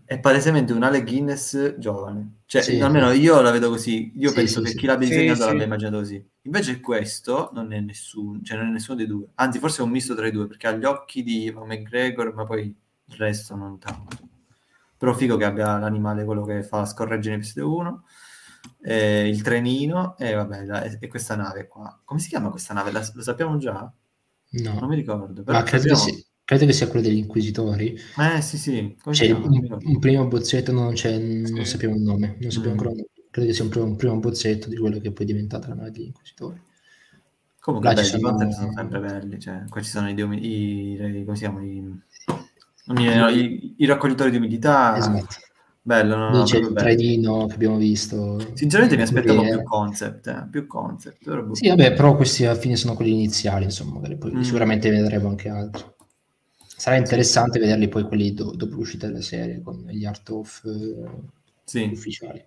S2: è palesemente un Ale Guinness giovane. Cioè,
S1: Sì.
S2: almeno io la vedo così. Io
S1: Sì,
S2: penso
S1: sì,
S2: che
S1: sì.
S2: chi l'abbia disegnato
S3: sì.
S2: l'abbia immaginato così. Invece questo non è nessuno, cioè non è nessuno dei due. Anzi, forse è un misto tra i due, perché ha gli occhi di McGregor, ma poi il resto non tanto. Però figo che abbia l'animale, quello che fa scorreggere in episodio 1, eh, il trenino e vabbè, la- e, e questa nave qua. Come si chiama questa nave? La- lo sappiamo già? Non
S1: No,
S2: mi ricordo. Però
S1: ma credo che, sia, credo che sia quello degli Inquisitori.
S2: Eh sì, sì. Come si
S1: C'è?
S2: Non mi
S1: un, un primo bozzetto, non, c'è, non
S3: Sì.
S1: sappiamo il nome, non sappiamo
S2: Mm.
S1: ancora il nome. Credo che sia un primo, un primo bozzetto di quello che poi è diventata la nave degli Inquisitori.
S2: Comunque, beh, i
S1: sono-
S2: sono sempre belli. Cioè, qua ci sono i, diomi- i, i- come si? I, non i- i raccoglitori di umidità.
S1: Esatto.
S2: Bello, no, no,
S1: c'è il trenino che abbiamo visto.
S2: Sinceramente mi aspettavo
S1: corriere.
S2: più concept, eh, più concept. Però, boh.
S1: Sì, vabbè, però questi alla fine sono quelli iniziali, insomma, poi
S2: Mm.
S1: sicuramente vedremo anche altri. Sarà interessante vederli poi quelli do- dopo l'uscita della serie con gli art off eh,
S2: Sì.
S1: ufficiali.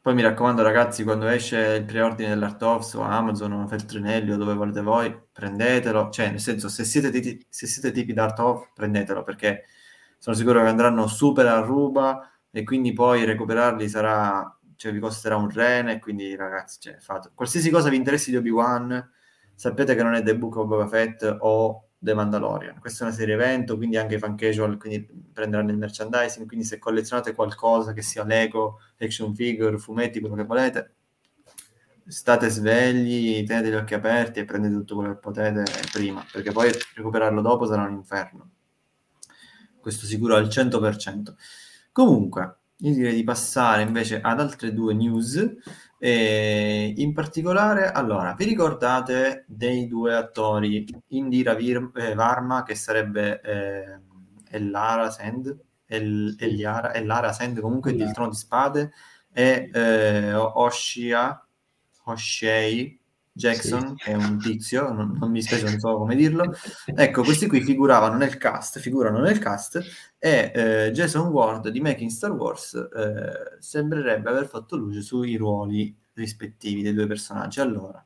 S2: Poi mi raccomando ragazzi, quando esce il preordine dell'Art of su Amazon o Feltrinelli o dove volete voi, prendetelo. Cioè, nel senso, se siete, tipi, se siete tipi d'Art of, prendetelo, perché sono sicuro che andranno super a ruba e quindi poi recuperarli sarà, cioè vi costerà un rene, quindi ragazzi, cioè, fate. Qualsiasi cosa vi interessi di Obi-Wan, sapete che non è The Book of Boba Fett o The Mandalorian. Questa è una serie evento, quindi anche i fan casual quindi prenderanno il merchandising, quindi se collezionate qualcosa che sia Lego, action figure, fumetti, quello che volete, state svegli, tenete gli occhi aperti e prendete tutto quello che potete prima, perché poi recuperarlo dopo sarà un inferno. Questo sicuro al 100%. Comunque, io direi di passare invece ad altre due news. E in particolare, allora, vi ricordate dei due attori Indira Vir- eh, Varma, che sarebbe eh, Ellara Sand, El- Eliara, Ellara Sand, comunque di Il. Trono di Spade, e eh, Oshia, O'Shea Jackson,
S1: Sì.
S2: che è un tizio, non, non mi spiace, non so come dirlo. [laughs] Ecco, questi qui figuravano nel cast, figurano nel cast, e eh, Jason Ward di Making Star Wars eh, sembrerebbe aver fatto luce sui ruoli rispettivi dei due personaggi. Allora,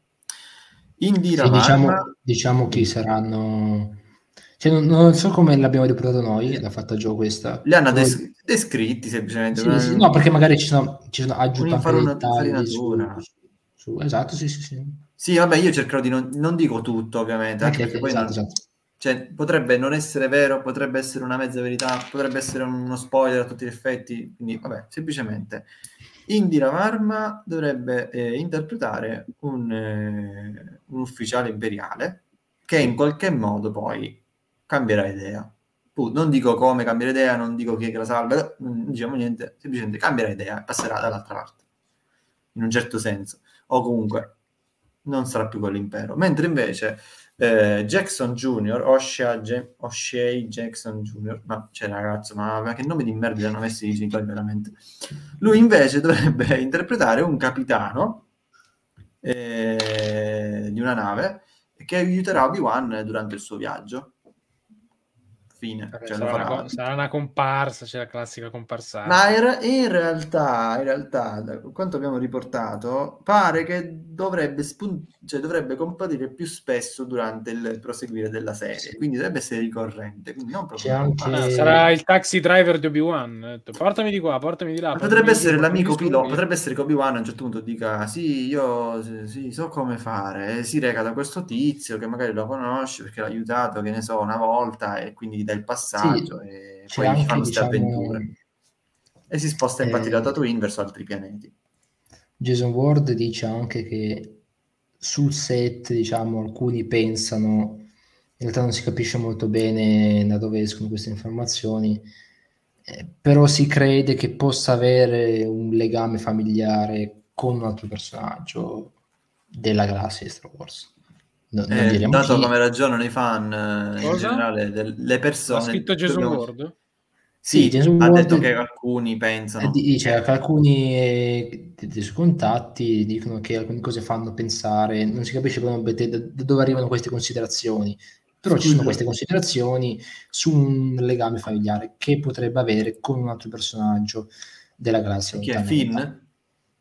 S2: Indira
S1: Sì, diciamo,
S2: Varma,
S1: diciamo chi saranno... Cioè, non, non so come l'abbiamo riportato noi, l'ha fatta Gio questa.
S2: li hanno des- descritti semplicemente.
S1: Sì, sì, no, perché magari ci sono, ci sono aggiunto anche dettagli su, su- Esatto, sì, sì, sì.
S2: Sì, vabbè, io cercherò di non, non dico tutto, ovviamente, anche
S1: Anche-
S2: perché poi
S1: esatto,
S2: non-
S1: esatto.
S2: cioè, potrebbe non essere vero, potrebbe essere una mezza verità, potrebbe essere uno spoiler a tutti gli effetti, quindi vabbè, semplicemente Indira Varma dovrebbe eh, interpretare un, eh, un ufficiale imperiale che in qualche modo poi cambierà idea. Pu- non dico come cambierà idea, non dico chi è che la salva, non diciamo niente, semplicemente cambierà idea e passerà dall'altra parte, in un certo senso, o comunque non sarà più con l'impero. Mentre invece eh, Jackson Jr., O'Shea, Ge- O'Shea Jackson Jr., ma cioè ragazzo, ma, ma che nome di merda hanno messo i genitori veramente? Lui invece dovrebbe [laughs] interpretare un capitano eh, di una nave che aiuterà Obi-Wan durante il suo viaggio. Fine.
S3: Vabbè,
S2: Cioè,
S3: sarà, una, sarà una comparsa, c'è la classica comparsata.
S2: Ma in, re- in realtà, in realtà, da quanto abbiamo riportato, pare che dovrebbe, spun- cioè, dovrebbe comparire più spesso durante il proseguire della serie,
S1: Sì.
S2: quindi dovrebbe essere ricorrente.
S1: Anche-
S2: comparsa.
S3: Sarà il taxi driver di Obi-Wan. Portami di qua, portami di là. Portami
S2: potrebbe
S3: di
S2: essere l'amico
S3: di su,
S2: pilota, potrebbe essere che Obi-Wan a un certo punto dica sì, io sì, sì, so come fare, e si reca da questo tizio che magari lo conosce perché l'ha aiutato, che ne so, una volta e quindi gli dà il passaggio e
S1: C'è
S2: poi
S1: anche,
S2: fanno queste
S1: diciamo,
S2: avventure. E si sposta infatti
S1: eh,
S2: da Tatooine verso altri pianeti.
S1: Jason Ward dice anche che sul set, diciamo, alcuni pensano, in realtà non si capisce molto bene da dove escono queste informazioni, eh, però si crede che possa avere un legame familiare con un altro personaggio della galassia di Star Wars. No- non
S2: Eh,
S1: diremo
S2: dato
S1: chi.
S2: come ragionano i fan eh, in
S3: Cosa?
S2: generale, del- le persone...
S3: Ha scritto Jason
S2: dobbiamo-
S3: Ward?
S2: Sì,
S1: Sì,
S2: ha
S1: Ward-
S2: detto che alcuni pensano...
S1: Eh, dice che alcuni eh, dei suoi contatti dicono che alcune cose fanno pensare, non si capisce come, da, da dove arrivano queste considerazioni, però ci sono queste considerazioni su un legame familiare che potrebbe avere con un altro personaggio della galassia.
S2: Chi è. Finn?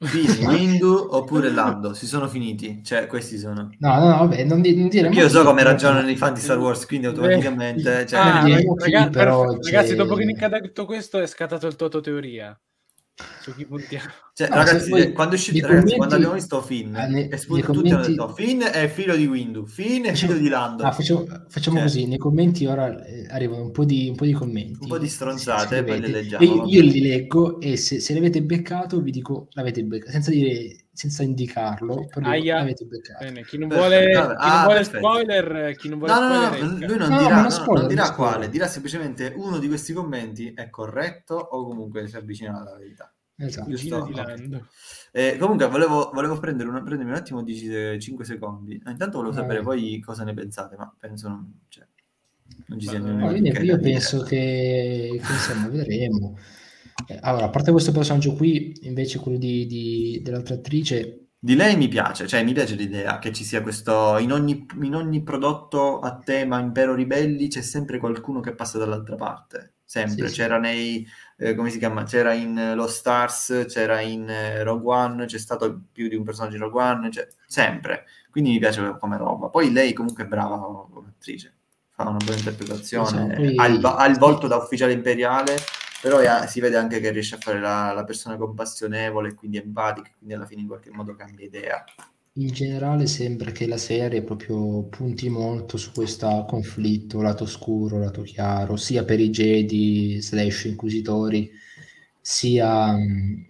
S2: Fini, Windu [laughs] oppure Lando, si sono finiti, cioè questi sono.
S1: No, no, no, vabbè, non, di, non dire
S2: Perché io so come ragionano i fan di Star Wars, quindi automaticamente... Cioè,
S3: Ah,
S1: Eh,
S3: raga-
S1: sì,
S3: raga-
S1: però
S3: ragazzi, dopo che Nick ha detto questo è scattato il Toto Teoria. Su chi puntiamo?
S2: cioè,
S1: No,
S2: ragazzi,
S1: poi
S2: quando, è uscito,
S1: nei
S2: ragazzi
S1: commenti-
S2: quando abbiamo visto Finn,
S1: ah, nei-
S2: è spunto-
S1: nei
S2: tutti hanno
S1: commenti-
S2: detto Finn è figlio di Windu, Finn è figlio di Lando.
S1: Ah, facciamo facciamo
S2: Cioè.
S1: così, nei commenti ora eh, arrivano un po' di, un po' di commenti.
S2: Un po' di stronzate, poi le leggiamo,
S1: E io, io li leggo e se, se l'avete beccato vi dico l'avete beccato, senza dire senza indicarlo, però
S3: Aia.
S1: beccato.
S3: Bene, chi non
S2: Perfetto,
S3: vuole, chi non
S2: Ah,
S3: vuole spoiler, chi non vuole
S2: No, no, no,
S3: spoiler,
S2: no,
S3: esca.
S2: lui non
S1: No,
S2: dirà, no,
S1: spoiler,
S2: non dirà quale, dirà semplicemente uno di questi commenti è corretto o comunque si avvicina alla verità.
S1: Esatto.
S2: Giusto? Eh, comunque volevo, volevo prendere un, prendermi un attimo di 5 secondi. Eh, Intanto volevo sapere poi cosa ne pensate, ma penso non, cioè, non ci sia
S1: No, io, penso che, che, insomma vedremo. Eh, Allora, a parte questo personaggio qui, invece quello di, di- dell'altra attrice,
S2: Di lei mi piace, cioè mi piace l'idea che ci sia questo, in ogni, in ogni prodotto a tema Impero Ribelli c'è sempre qualcuno che passa dall'altra parte, sempre,
S1: Sì, sì.
S2: c'era nei, eh, come si chiama, c'era in eh, Lost Stars, c'era in eh, Rogue One, c'è stato più di un personaggio in Rogue One, cioè, sempre, quindi mi piace come roba, poi lei comunque è brava come attrice, fa una buona interpretazione,
S1: Sì, poi-
S2: ha, il, ha il volto da ufficiale imperiale, però è- si vede anche che riesce a fare la, la persona compassionevole quindi empatica, quindi alla fine in qualche modo cambia idea.
S1: in generale sembra che la serie proprio punti molto su questo conflitto, lato scuro, lato chiaro, sia per i Jedi slash inquisitori, sia, mh,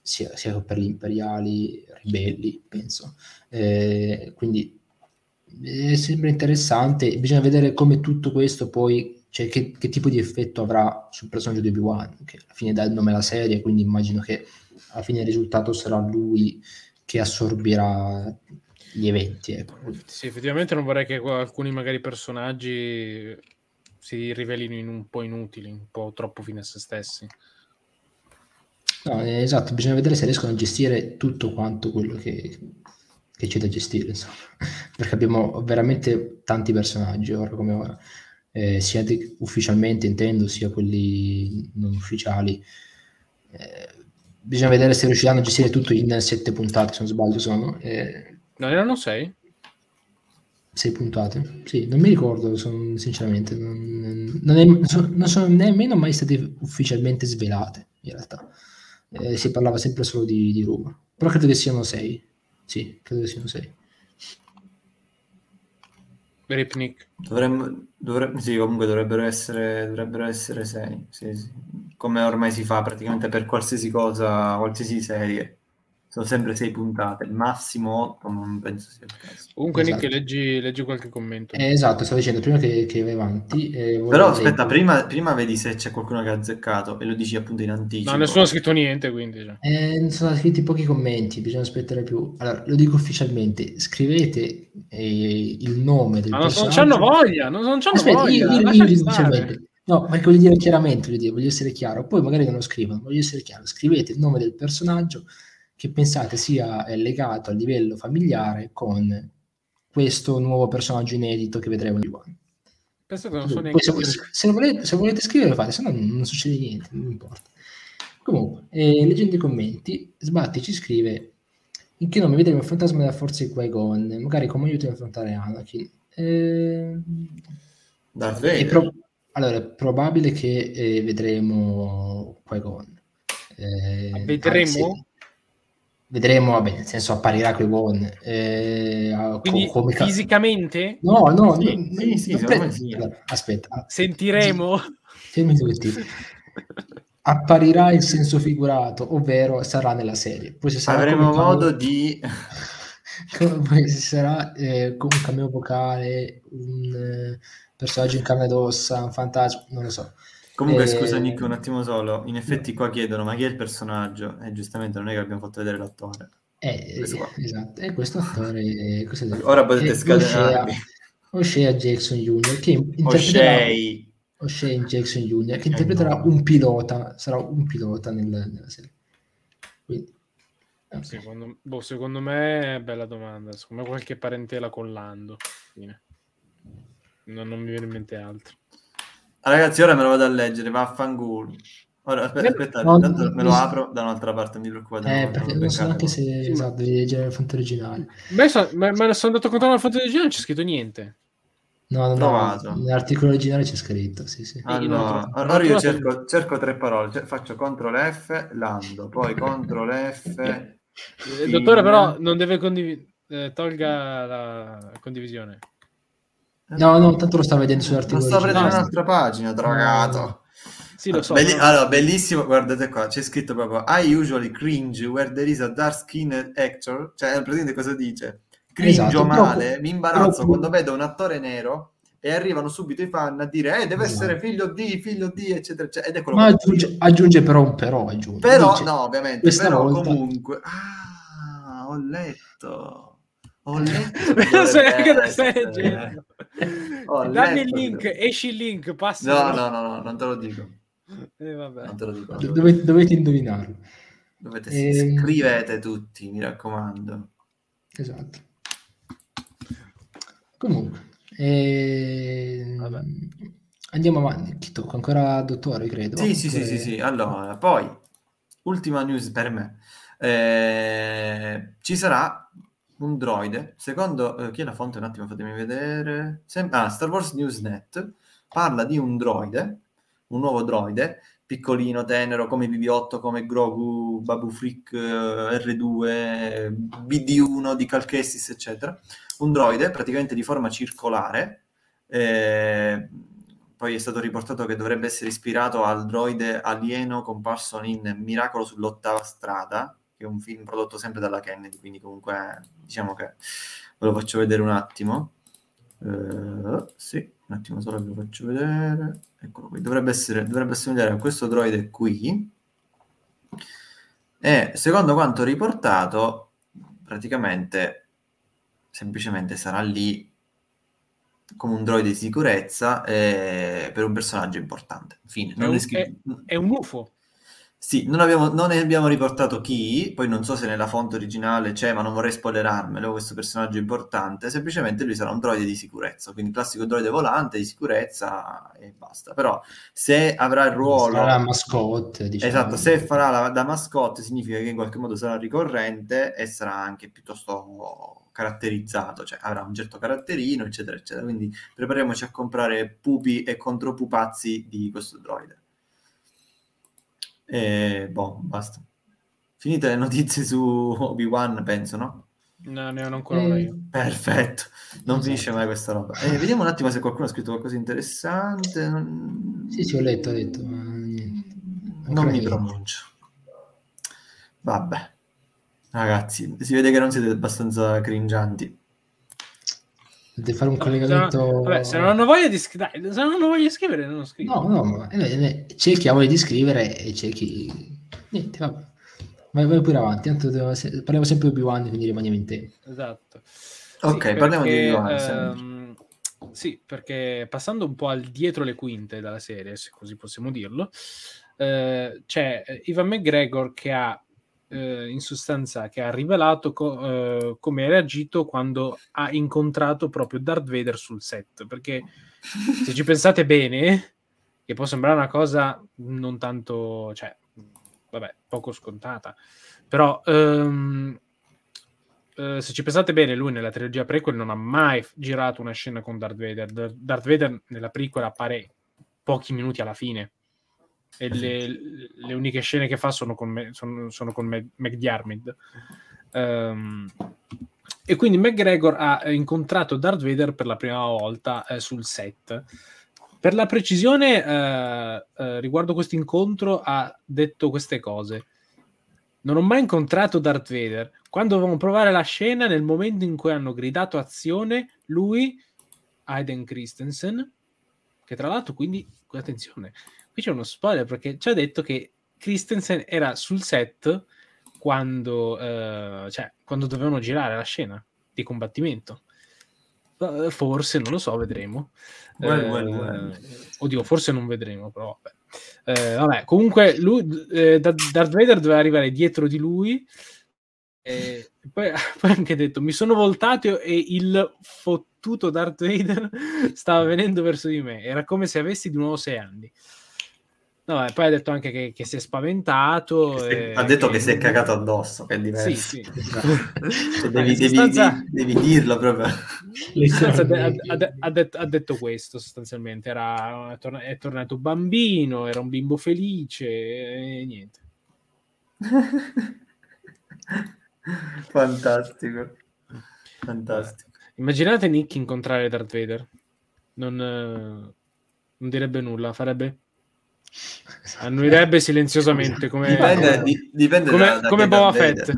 S1: sia, sia per gli imperiali ribelli, penso. Eh, quindi eh, sembra interessante, bisogna vedere come tutto questo poi, cioè che, che tipo di effetto avrà sul personaggio di Obi-Wan, che alla fine dà il nome alla serie, quindi immagino che alla fine il risultato sarà lui che assorbirà gli eventi. Ecco.
S3: Sì, effettivamente non vorrei che alcuni magari personaggi si rivelino in un po' inutili, un po' troppo fine a se stessi.
S1: No, esatto, bisogna vedere se riescono a gestire tutto quanto quello che, che c'è da gestire, insomma. [laughs] perché abbiamo veramente tanti personaggi ora come ora, eh, sia di- ufficialmente intendo, sia quelli non ufficiali. Eh, bisogna vedere se riusciranno a gestire tutto in sette puntate, se non sbaglio sono. Eh,
S3: Non erano sei?
S1: sei puntate? Sì, non mi ricordo, son- sinceramente, non, non è- non sono, sono nemmeno mai state ufficialmente svelate, in realtà. Eh, si parlava sempre solo di, di rumor. Però credo che siano sei. Sì, credo che siano sei.
S3: Ripnik.
S2: Dovremmo, dovre- sì, comunque dovrebbero essere, dovrebbero essere sei, sì, sì. come ormai si fa praticamente per qualsiasi cosa, qualsiasi serie. Sono sempre sei puntate, il massimo otto, non penso sia il caso.
S3: Comunque,
S1: Esatto.
S3: Nick, leggi, leggi qualche commento.
S1: Eh, esatto, stavo dicendo prima che, che vai avanti. eh,
S2: Però aspetta, prima, prima vedi se c'è qualcuno che ha azzeccato e lo dici appunto in anticipo.
S3: no, nessuno ha scritto niente, quindi. cioè.
S1: Eh, sono scritti pochi commenti, bisogna aspettare più. Allora, lo dico ufficialmente, scrivete eh, il nome del
S3: Ma non, c'hanno voglia, non, non c'hanno
S1: Aspetta,
S3: voglia.
S1: io, io, io ufficialmente. No, perché voglio dire chiaramente, voglio, dire, voglio essere chiaro. Poi magari non lo scrivono, voglio essere chiaro. Scrivete il nome del personaggio che pensate sia legato a livello familiare con questo nuovo personaggio inedito che vedremo in One.
S3: Penso che non so neanche
S1: se, se volete, se volete scrivere lo fate, se no non, non succede niente, non importa. Comunque, eh, leggendo i commenti, Sbatti ci scrive in che nome vedremo il fantasma della forza di Qui-Gon, magari come aiuto ad affrontare Anakin. Eh, è pro- allora, è probabile che eh, vedremo Qui-Gon. Eh,
S3: Vedremo?
S1: anzi, vedremo, vabbè, nel senso apparirà Qui-Gon. eh, a-
S3: Quindi
S1: co- come ca-
S3: fisicamente
S1: No, no,
S2: Sì,
S1: no,
S2: sì, sì,
S1: pre-
S2: sì.
S1: aspetta,
S3: sentiremo.
S1: fermi tutti. [laughs] Apparirà in senso figurato, ovvero sarà nella serie. Poi se sarà
S2: Avremo
S1: come
S2: modo
S1: cameo-
S2: di... [laughs]
S1: poi se sarà eh, con un cameo vocale, un eh, personaggio in carne ed ossa, un fantasma, non lo so.
S2: Comunque,
S1: Eh,
S2: scusa Nick, un attimo solo. In effetti qua chiedono, ma chi è il personaggio? E giustamente non è che abbiamo fatto vedere l'attore.
S1: Eh,
S2: Questo
S1: esatto, e questo attore questo è-
S2: Ora potete
S1: è
S2: scatenarvi.
S1: O'Shea, O'Shea Jackson Jr. che interpreterà
S2: O'Shea.
S1: O'Shea Jackson Jr. che
S2: Eh,
S1: interpreterà
S2: no.
S1: un pilota, sarà un pilota nel- nella serie. Quindi, ok.
S3: Secondo, boh, secondo me è bella domanda. Secondo me qualche parentela con Lando. Fine. Non, non mi viene in mente altro.
S2: Ragazzi, ora me lo vado a leggere, vaffanculo. Ora, aspetta, aspetta
S1: No,
S2: intanto
S1: no,
S2: me lo
S1: no.
S2: apro da un'altra parte, mi preoccupate.
S1: Eh, perché
S2: non
S1: non so
S2: beccate
S1: anche
S2: voi.
S1: se esatto, devi leggere la fonte originale.
S3: Beh, so- ma, ma sono andato a controllare la fonte originale, non c'è scritto niente.
S1: No, no,
S2: Provato.
S1: no, nell'articolo originale c'è scritto, sì, sì.
S2: Allora, allora io cerco, cerco tre parole, cioè, faccio CTRL F, lando, poi CTRL F. [laughs]
S3: Il
S2: Fin.
S3: dottore però non deve condividere, tolga la condivisione.
S1: No, no, tanto lo sta vedendo sull'articolo
S2: sta prendendo
S1: originale.
S2: un'altra pagina, drogato.
S3: Sì, lo so.
S2: Belli- allora, bellissimo, guardate qua, c'è scritto proprio I usually cringe where there is a dark skinned actor, cioè praticamente cosa dice? Cringio
S1: Esatto,
S2: male, mi imbarazzo
S1: però-
S2: quando vedo un attore nero e arrivano subito i fan a dire eh, deve
S1: Esatto.
S2: essere figlio di, figlio di, eccetera, eccetera. Ed è quello
S1: Ma
S2: che
S1: aggiunge, aggiunge però un però, aggiunge.
S2: Però,
S1: Dice,
S2: no, ovviamente, però
S1: volta-
S2: comunque... Ah, ho letto. Ho [laughs] letto.
S3: Stai leggendo. Dammi il link, esci il link, passa.
S2: No, no, no, no, non te lo dico.
S3: Eh.
S2: Non te lo dico.
S1: dovete, dovete indovinarlo.
S2: Dovete
S1: Ehm.
S2: scrivete tutti, mi raccomando.
S1: Esatto. Comunque, ehm, andiamo avanti. Chi tocca? Ancora dottore, credo.
S2: Sì, sì, sì, sì, sì. Allora, poi, ultima news per me. Eh, ci sarà un droide, secondo... eh, chi è la fonte? Un attimo, fatemi vedere. Sem- ah, Star Wars Newsnet parla di un droide, un nuovo droide, piccolino, tenero, come BB-8, come Grogu, Babu eh, R2, BD-1 di Cal Kestis, eccetera. Un droide praticamente di forma circolare, eh, poi è stato riportato che dovrebbe essere ispirato al droide alieno comparso in Miracolo sull'ottava strada, che è un film prodotto sempre dalla Kennedy, quindi comunque diciamo che ve lo faccio vedere un attimo. Eh, sì, un attimo solo ve lo faccio vedere. Eccolo qui. Dovrebbe essere, dovrebbe assomigliare a questo droide qui. E secondo quanto riportato, praticamente semplicemente sarà lì come un droide di sicurezza eh, per un personaggio importante. Fine.
S3: È un-
S2: è
S3: È un UFO.
S2: Sì, non, abbiamo, non ne abbiamo riportato chi, poi non so se nella fonte originale c'è, ma non vorrei spoilerarmelo, questo personaggio importante, semplicemente lui sarà un droide di sicurezza, quindi classico droide volante di sicurezza e basta. Però se avrà il ruolo...
S1: Sarà mascotte, diciamo.
S2: Esatto, se farà la, da mascotte significa che in qualche modo sarà ricorrente e sarà anche piuttosto caratterizzato, cioè avrà un certo caratterino, eccetera, eccetera. Quindi prepariamoci a comprare pupi e contropupazzi di questo droide. E boh, basta. Finite le notizie su Obi-Wan, penso, no?
S3: No, ne ho ancora
S1: Eh,
S3: una io.
S2: Perfetto, non
S1: Esatto.
S2: finisce mai questa roba. Eh, vediamo un attimo se qualcuno ha scritto qualcosa di interessante. Non-
S1: Sì, sì, ho letto, ho letto. ma niente.
S2: Non mi
S1: niente.
S2: pronuncio. Vabbè, ragazzi, si vede che non siete abbastanza cringianti.
S1: Dovete fare un
S3: No,
S1: collegamento...
S3: se non- vabbè, se non hanno voglia di scrivere, se non hanno voglia di scrivere, non scrivo.
S1: No, no, ma c'è chi ha voglia di scrivere e c'è chi... Niente, vabbè. Vai, vai pure avanti, tanto parliamo sempre di Obi-Wan, quindi rimaniamo in tempo.
S3: Esatto.
S2: Ok,
S3: Sì,
S2: parliamo di Obi-Wan,
S3: ehm, sì, perché passando un po' al dietro le quinte della serie, se così possiamo dirlo, eh, c'è eh, Ivan McGregor che ha eh, in sostanza che ha rivelato co- eh, come ha reagito quando ha incontrato proprio Darth Vader sul set. Perché se ci pensate bene, che può sembrare una cosa non tanto, cioè, vabbè, poco scontata, però ehm, eh, se ci pensate bene, lui nella trilogia prequel non ha mai girato una scena con Darth Vader. Dar- Darth Vader nella prequel appare pochi minuti alla fine. E le, le uniche scene che fa sono con, me, sono, sono con Mac- McDiarmid. Ehm, e quindi McGregor ha incontrato Darth Vader per la prima volta eh, sul set. Per la precisione, eh, eh, riguardo questo incontro, ha detto queste cose. Non ho mai incontrato Darth Vader. Quando dovevamo provare la scena, nel momento in cui hanno gridato azione, lui, Aiden Christensen, che tra l'altro, quindi, attenzione, qui c'è uno spoiler perché ci ha detto che Christensen era sul set quando, eh, cioè, quando dovevano girare la scena di combattimento. Eh, Forse, non lo so, vedremo.
S2: Well,
S3: Eh,
S2: well, well.
S3: Oddio, forse non vedremo, però vabbè. Eh, vabbè, comunque lui, eh, Da- Darth Vader doveva arrivare dietro di lui e poi, [laughs] poi ha anche detto mi sono voltato e il fottuto Darth Vader [laughs] stava venendo verso di me era come se avessi di nuovo sei anni No, e poi ha detto anche che, che si è spaventato.
S2: e... Ha detto che... che si è cagato addosso, che è diverso. Sì, sì. [laughs] cioè, devi,
S3: sostanza...
S2: devi, devi, dirlo proprio. [laughs]
S3: ha, ha, ha, detto, ha, detto, questo sostanzialmente. Era, è tornato bambino, era un bimbo felice e niente. [laughs]
S2: Fantastico. Fantastico.
S3: Immaginate Nick incontrare Darth Vader. Non, non direbbe nulla, farebbe Annuirebbe silenziosamente come,
S2: dipende, di, dipende
S3: come,
S2: da, da
S3: come Boba Fett.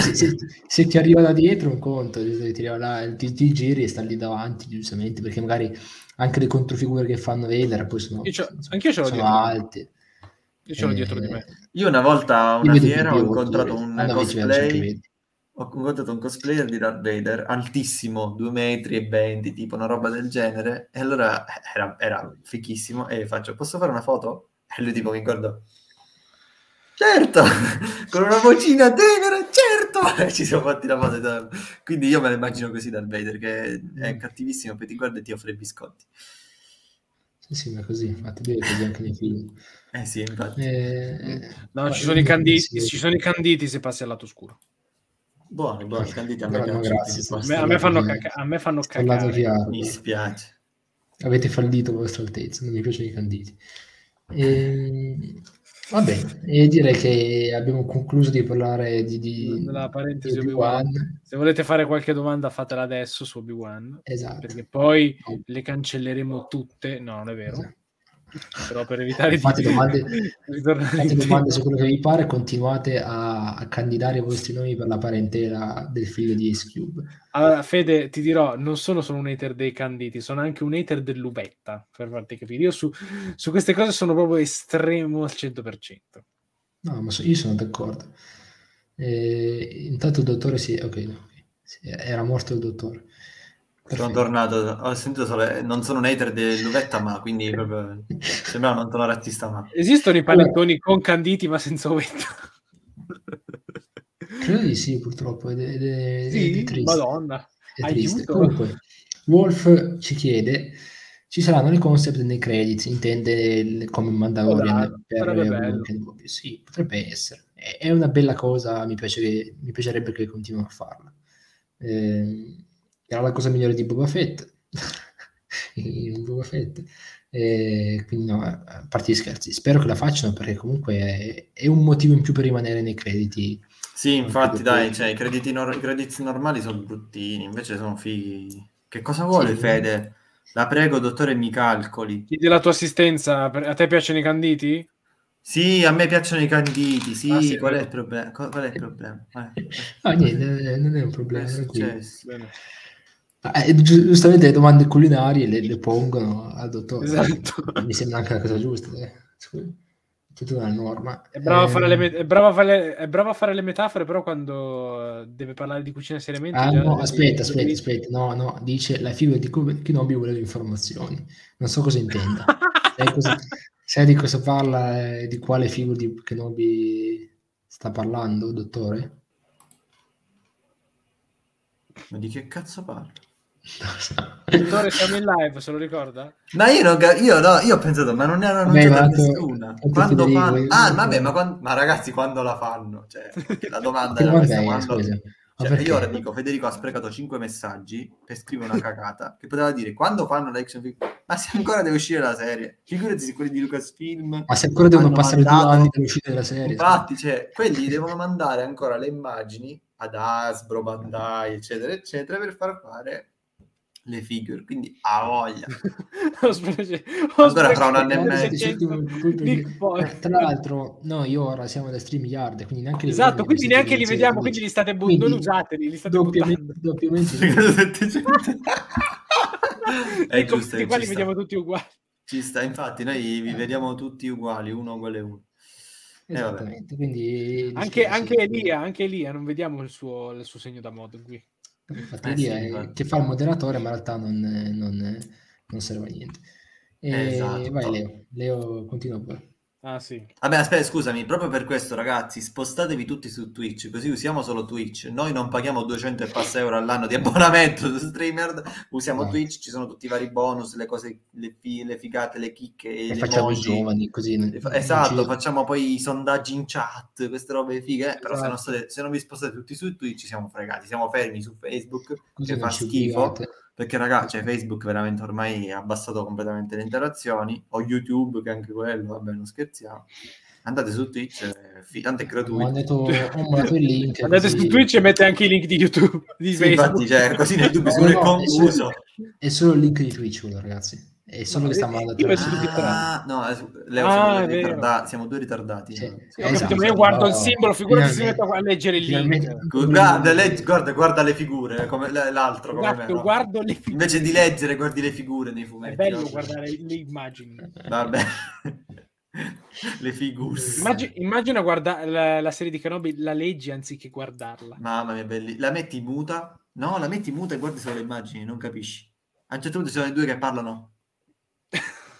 S1: se, se, se, ti arriva da dietro un conto, ti, là, ti, ti, giri e sta lì davanti, giustamente, perché magari anche le controfigure che fanno vedere poi sono,
S3: io anch'io ce l'ho
S1: sono alte.
S3: Io ce l'ho eh, dietro di me.
S2: Io una volta a una fiera ho incontrato un ah, cosplay ho incontrato un cosplayer di Darth Vader altissimo, 2 metri e 20, tipo una roba del genere, e allora era, era fichissimo, e faccio, posso fare una foto? E lui tipo mi guarda, certo, [laughs] con una vocina tenera, certo, [laughs] e ci siamo fatti la foto. Quindi io me la immagino così Darth Vader, che è mm. cattivissimo, poi ti guarda e ti offre i biscotti.
S1: Sì, sì, ma così, infatti lui così anche nei film.
S2: Eh sì, infatti.
S3: Eh, no, ci sono, i canditi, ci sono i canditi se passi al lato oscuro.
S2: Buoni, buoni, canditi a me
S1: no, grazie,
S3: a, me, a, me fanno caca- a me fanno cacare.
S2: Mi spiace.
S1: Avete fallito, vostra altezza, non mi piacciono i canditi. E... Ehm, Va bene, e direi che abbiamo concluso di parlare di, di
S3: la parentesi Obi-Wan. Se volete fare qualche domanda, fatela adesso su Obi-Wan.
S1: Esatto.
S3: Perché poi le cancelleremo tutte. No, non è vero. Esatto però per evitare
S1: fate di domande, [laughs] fate domande su quello che vi pare continuate a, a, candidare i vostri nomi per la parentela del figlio di Ace Cube.
S3: Allora Fede ti dirò non sono solo un hater dei canditi sono anche un hater dell'uvetta per farti capire. Io su, su queste cose sono proprio estremo al 100%
S1: no ma so, io sono d'accordo. Eh, intanto il dottore si ok, no, okay. era morto il dottore
S2: sono tornato, ho sentito solo, non sono un hater dell'uvetta, ma quindi [laughs] proprio sembrava non sono razzista. Ma...
S3: Esistono i panettoni con canditi ma senza uvetta? [laughs]
S1: Credo di sì, purtroppo. Ed è, ed è,
S3: sì,
S1: ed è triste.
S3: Madonna.
S1: È triste. Comunque, Wolf ci chiede ci saranno le concept nei credits, intende come Mandalorian per Sì, potrebbe essere. È una bella cosa, mi, piace che, mi piacerebbe che continuino a farla. Eh, era la cosa migliore di Boba Fett. [laughs] Boba Fett. E quindi no, a parte gli scherzi, spero che la facciano perché comunque è, è un motivo in più per rimanere nei crediti.
S2: Sì, infatti, dai, cioè, i, crediti nor- i crediti normali sono bruttini, invece sono fighi. Che cosa vuole sì, Fede? La prego, dottore, mi calcoli.
S3: Chiedi la tua assistenza, a te piacciono i canditi?
S2: Sì, a me piacciono i canditi, sì, ah, sì qual, è il problema? qual è il problema?
S1: Eh. [laughs] ah, niente, non è un problema. È eh, giustamente le domande culinarie le, le pongono al dottore.
S3: Esatto.
S1: Mi sembra anche la cosa giusta. Eh. Tutta una norma.
S3: È bravo, eh... a fare le, è, bravo a fare, è bravo a fare le metafore, però quando deve parlare di cucina seriamente...
S1: Ah, no, aspetta, aspetta, devi... aspetta. No, no, dice la figura di Kenobi vuole informazioni. Non so cosa intenda. [laughs] sai, cosa, sai di cosa parla e di quale figura di Kenobi sta parlando, dottore?
S2: Ma di che cazzo parla?
S3: Dottore, siamo in live, se lo ricorda?
S2: Ma io, non, io, no, io ho pensato, ma non, era, non vabbè, c'è nessuna. Quando fanno... Ah, vabbè, ma, quando... ma, ragazzi, quando la fanno? Cioè, la domanda era questa, quando... Cioè, io ora dico, Federico ha sprecato 5 messaggi per scrivere una cagata che poteva dire quando fanno l'action film, ma se ancora deve uscire la serie, figurati se quelli di Lucasfilm.
S1: Ma se ancora devono passare mandato... due anni per uscire la serie.
S2: Infatti, cioè, quelli devono mandare ancora le immagini ad Asbro, Bandai, eccetera, eccetera, per far fare le figure, quindi ha voglia. [laughs] Ancora tra un anno e mezzo.
S1: Eh, tra l'altro, no, io ora siamo da stream yard, quindi neanche
S3: Esatto, quindi neanche li vediamo, quindi li state buttando, non usateli, li state
S1: doppiamente, doppiamente. [laughs]
S2: è giusto,
S3: è qua li vediamo tutti uguali.
S2: Ci sta, infatti, noi vi vediamo tutti uguali, uno uguale uno.
S1: Eh, Esattamente, eh, quindi
S3: anche, anche Elia, anche Elia, non vediamo il suo, il suo segno da modo qui.
S1: Infatti, eh, sì, è, che fa il moderatore, ma in realtà non, non, non serve a niente. E esatto. Vai Leo, Leo continua pure.
S3: Ah sì.
S2: Vabbè, aspetta, scusami, proprio per questo, ragazzi, spostatevi tutti su Twitch, così usiamo solo Twitch. Noi non paghiamo 200 e passa euro all'anno di abbonamento su [laughs] streamer, usiamo
S1: No.
S2: Twitch, ci sono tutti i vari bonus, le cose, le, fi- le figate, le chicche,
S1: E
S2: gli
S1: facciamo i giovani così.
S2: Le Esatto,
S1: ci-
S2: facciamo poi i sondaggi in chat, queste robe fighe, eh, però se non,
S3: Esatto.
S2: state- se non vi spostate tutti su Twitch siamo fregati, siamo fermi su Facebook,
S1: così
S2: che fa schifo.
S1: obbligate.
S2: Perché ragazzi, cioè, Facebook veramente ormai ha abbassato completamente le interazioni, o YouTube che anche quello, vabbè, non scherziamo. Andate su Twitch, eh, fi- tanto è
S1: Ho
S2: gratuito.
S1: ho mandato il link.
S3: Andate
S1: così-
S3: su Twitch e mette anche i link di YouTube, di
S2: Sì,
S3: Facebook.
S2: infatti, cioè, così nel dubbio
S1: No,
S2: è
S1: no, è
S2: confuso.
S1: solo, è solo il link di Twitch, quello, ragazzi. È solo
S3: No,
S1: che
S3: penso tutti
S2: Ah, no, eh, Leo,
S3: Ah,
S2: siamo,
S3: è
S2: ritarda- siamo due ritardati.
S1: Sì.
S3: Sì,
S1: Esatto,
S3: capito, io guardo il
S1: no,
S3: simbolo, figurati se mette a leggere il link.
S2: Guarda, leggi- guarda, guarda le figure, come l'altro. Come
S3: Esatto,
S2: me, no?
S3: guardo le figure.
S2: Invece di leggere, guardi le figure nei
S3: È
S2: fumetti.
S3: bello
S2: no?
S3: guardare le immagini.
S2: Vabbè. [laughs] le figure.
S3: Immagina, immagina guarda la, la serie di Kenobi, la leggi anziché guardarla.
S2: Mamma mia, belli. La metti muta? No, la metti muta e guardi solo le immagini, non capisci. A un certo punto ci sono i due che parlano.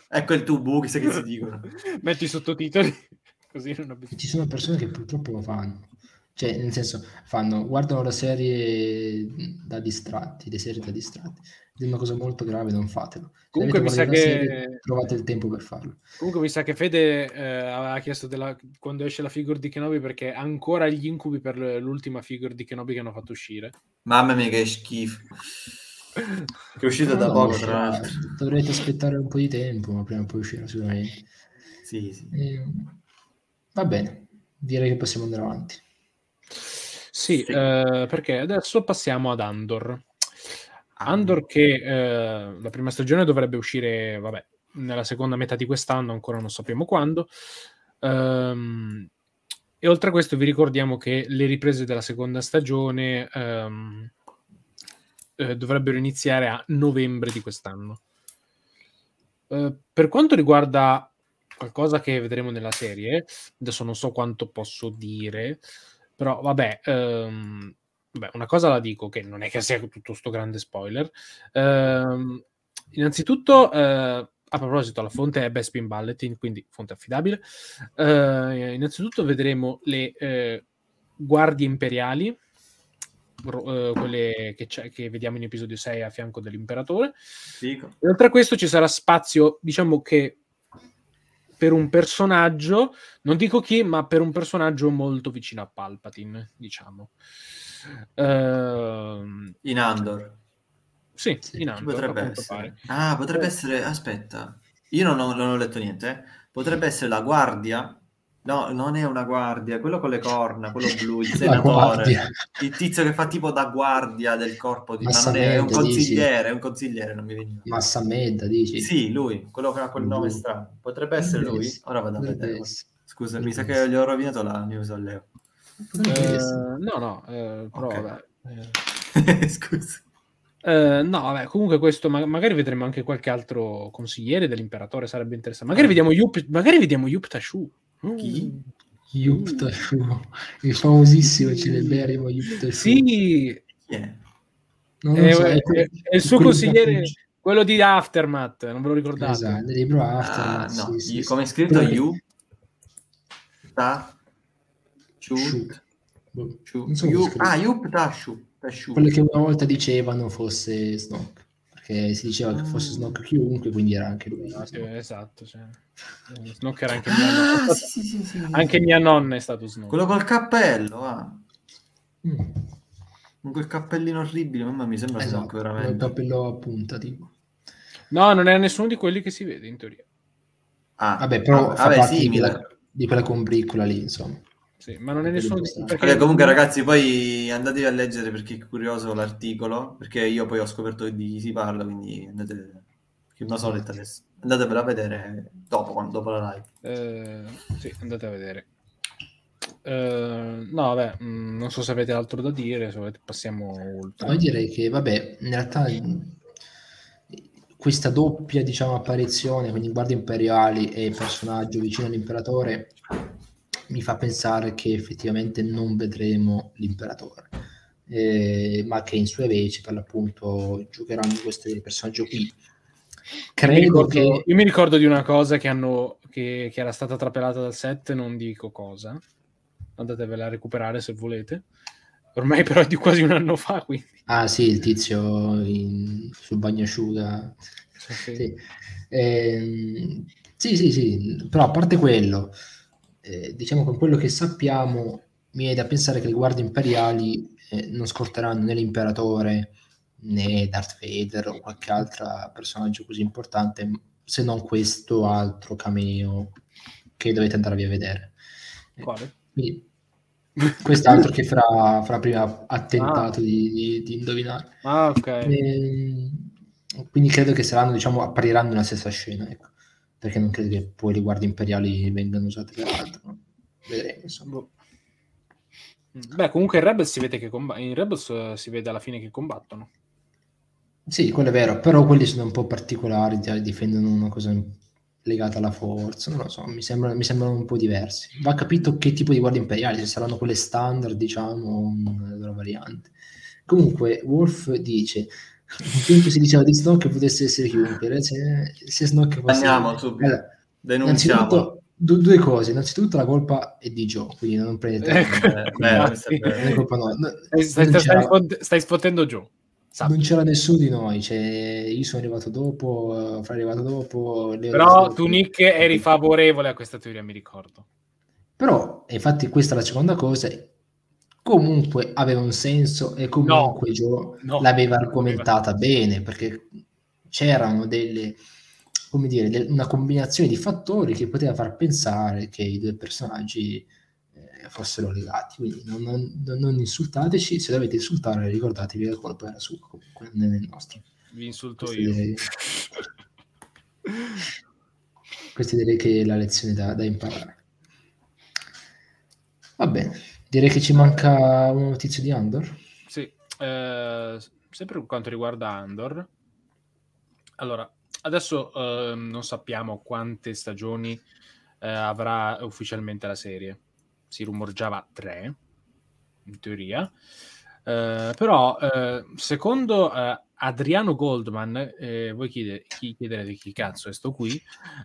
S2: Ecco il tubo, chissà che si dicono. [laughs]
S3: Metti i sottotitoli, [laughs] così non ho bisogno.
S1: Ci sono persone che purtroppo lo fanno. Cioè, nel senso, fanno, guardano la serie da distratti, le serie da distratti. È una cosa molto grave, non fatelo.
S3: Comunque mi sa che-
S1: serie, trovate il tempo per farlo.
S3: Comunque mi sa che Fede eh, aveva chiesto della- quando esce la figure di Kenobi perché ha ancora gli incubi per l'ultima figure di Kenobi che hanno fatto uscire.
S2: Mamma mia, che schifo. Che è uscita da poco, tra l'altro.
S1: Dovrete aspettare un po' di tempo, ma prima o poi uscirà sicuramente.
S2: Sì, sì.
S1: Eh, va bene, direi che possiamo andare avanti.
S3: Sì,
S2: Sì.
S3: eh, perché adesso passiamo ad Andor.
S2: Ah,
S3: Andor che eh, la prima stagione dovrebbe uscire, vabbè, nella seconda metà di quest'anno, ancora non sappiamo quando. Ehm, e oltre a questo vi ricordiamo che le riprese della seconda stagione ehm, eh, dovrebbero iniziare a novembre di quest'anno. Eh, per quanto riguarda qualcosa che vedremo nella serie, adesso non so quanto posso dire, però vabbè, ehm, vabbè, una cosa la dico che non è che sia tutto sto grande spoiler. Ehm, innanzitutto, eh, a proposito, la fonte è Bespin Balletin, quindi fonte affidabile. Eh, innanzitutto vedremo le eh, guardie imperiali, eh, quelle che, c'è- che vediamo in episodio 6 a fianco dell'imperatore.
S2: figo.
S3: E oltre a questo ci sarà spazio, diciamo che per un personaggio, non dico chi, ma per un personaggio molto vicino a Palpatine, diciamo. Ehm,
S2: In Andor.
S3: sì,
S1: Sì,
S3: in Andor,
S2: potrebbe essere? Ah, potrebbe
S3: Eh.
S2: essere... Aspetta. Io non ho, non ho letto niente. eh. Potrebbe essere la guardia. No, non è una guardia. Quello con le corna, quello blu, il [laughs] senatore. Il tizio che fa tipo da guardia del corpo di... Ma non è, è un
S1: Massamedda, dici?
S2: consigliere, è un consigliere, non mi veniva.
S1: Massamedda, dici?
S2: Sì, lui, quello che ha quel nome strano. Potrebbe essere lui?
S1: essere,
S2: Ora vado a vedere. Scusa, mi sa che gli ho rovinato la news a Leo.
S3: Eh, no, no, eh, però
S2: Ok.
S3: vabbè. eh. [laughs]
S2: Scusa.
S3: Eh, no, vabbè, comunque questo ma- magari vedremo anche qualche altro consigliere dell'imperatore, sarebbe interessante. Magari vediamo Yup, magari vediamo Yup Tashu.
S2: Chi?
S1: Yup Tashu, [laughs] il famosissimo celeberrimo Yup Tashu.
S3: Sì,
S2: Chi è?
S1: Non
S3: è,
S1: lo so,
S3: è-
S1: quello-
S3: è il suo
S1: quello
S3: consigliere, quello di Aftermath, non ve lo ricordate?
S1: Esatto, il libro
S2: Ah,
S1: Aftermath,
S2: no,
S1: sì, sì, sì.
S2: come è scritto
S1: Quello
S2: You? Ta?
S1: Non so scrive.
S2: Ah, Yup Tashu. Tashu.
S1: Quelle che una volta dicevano fosse Snoke, perché si diceva che fosse
S2: Ah.
S1: Snoke chiunque, quindi era anche lui. no?
S3: Eh, esatto, cioè. Eh, [laughs] Snoke era anche mia nonna.
S2: Ah, sì, sì, sì, sì, sì.
S3: Anche mia nonna è stato Snoke.
S2: Quello col cappello, ah.
S1: Mm.
S2: Con quel cappellino orribile, mamma mi sembra
S1: Esatto, con il
S2: veramente.
S1: cappello a punta, tipo.
S3: No, non era nessuno di quelli che si vede in teoria.
S2: Ah,
S1: Vabbè, però
S2: ah,
S1: fa
S2: vabbè,
S1: parte di quella, di quella combriccola lì, insomma.
S3: Sì, ma non è nessuno di perché
S2: Vabbè, comunque ragazzi, poi andatevi a leggere perché è curioso l'articolo, perché io poi ho scoperto di chi si parla, quindi andate... che non so letta adesso. Andatevela a vedere dopo, dopo la live.
S3: Eh, sì, andate a vedere. Eh, no, vabbè, mh, non so se avete altro da dire, se volete passiamo oltre.
S1: No, io direi che, vabbè, in realtà mh, questa doppia, diciamo, apparizione, quindi guardie imperiali e personaggio vicino all'imperatore, mi fa pensare che effettivamente non vedremo l'imperatore, eh, ma che in sue veci, per l'appunto, giocheranno questo personaggio qui. credo
S3: io mi ricordo,
S1: che...
S3: Io mi ricordo di una cosa che, hanno, che, che era stata trapelata dal set, non dico cosa. Andatevela a recuperare se volete. Ormai però è di quasi un anno fa, quindi.
S1: Ah sì, il tizio in, sul bagnasciuga.
S3: Sì, sì.
S1: Ehm, sì, sì, sì, però a parte quello, eh, diciamo con quello che sappiamo, mi viene da pensare che le guardie imperiali eh, non scorteranno né l'imperatore né Darth Vader o qualche altro personaggio così importante, se non questo altro cameo che dovete andare a vedere.
S3: Quale?
S1: quindi, quest'altro che farà, farà prima attentato di, di- di indovinare.
S3: Ah, ok.
S1: Ehm, quindi credo che saranno, diciamo, appariranno nella stessa scena, ecco. Perché non credo che poi le guardie imperiali vengano usate per altro. Vedremo, insomma.
S3: Boh. Beh, comunque in Rebels si vede che comba- in Rebels eh, si vede alla fine che combattono.
S1: Sì, quello è vero, però quelli sono un po' particolari, difendono una cosa legata alla forza, non lo so, mi, sembra- mi sembrano un po' diversi. Va capito che tipo di guardie imperiali, se saranno quelle standard, diciamo, o una loro variante. Comunque, Wolf dice, un tempo si diceva di Snow che potesse essere chiunque, se, se Snow che fosse...
S2: Andiamo subito.
S1: Allora,
S2: Denunciamo.
S1: Du- due cose. Innanzitutto, la colpa è di Joe, quindi non prendete.
S3: Ecco.
S2: Eh,
S1: Non è colpa no. No,
S3: Stai, stai-
S1: non,
S3: stai sfottendo Joe. Sappi.
S1: non c'era nessuno di noi. Cioè, io sono arrivato dopo, Fra è arrivato dopo. Leo
S3: Però tu. Nick, eri favorevole a questa teoria, mi ricordo.
S1: Però, infatti, questa è la seconda cosa. Comunque aveva un senso e comunque Joe
S3: no.
S1: l'aveva argomentata bene perché c'erano delle, come dire, del- una combinazione di fattori che poteva far pensare che i due personaggi eh, fossero legati. Quindi non, non- non insultateci, se dovete insultare ricordatevi che la colpa era sua, comunque non è il nostro.
S3: Vi insulto
S1: Questo
S3: io.
S1: direi, questa direi che è la lezione da, da imparare. Va bene, direi che ci manca una notizia di Andor.
S3: Sì, eh, sempre per quanto riguarda Andor. Allora, adesso ehm, non sappiamo quante stagioni eh, avrà ufficialmente la serie. Si rumorgiava tre, in teoria. Eh, però, eh, secondo eh, Adriano Goldman, eh, voi chiede- chi chiederete chi cazzo è sto qui,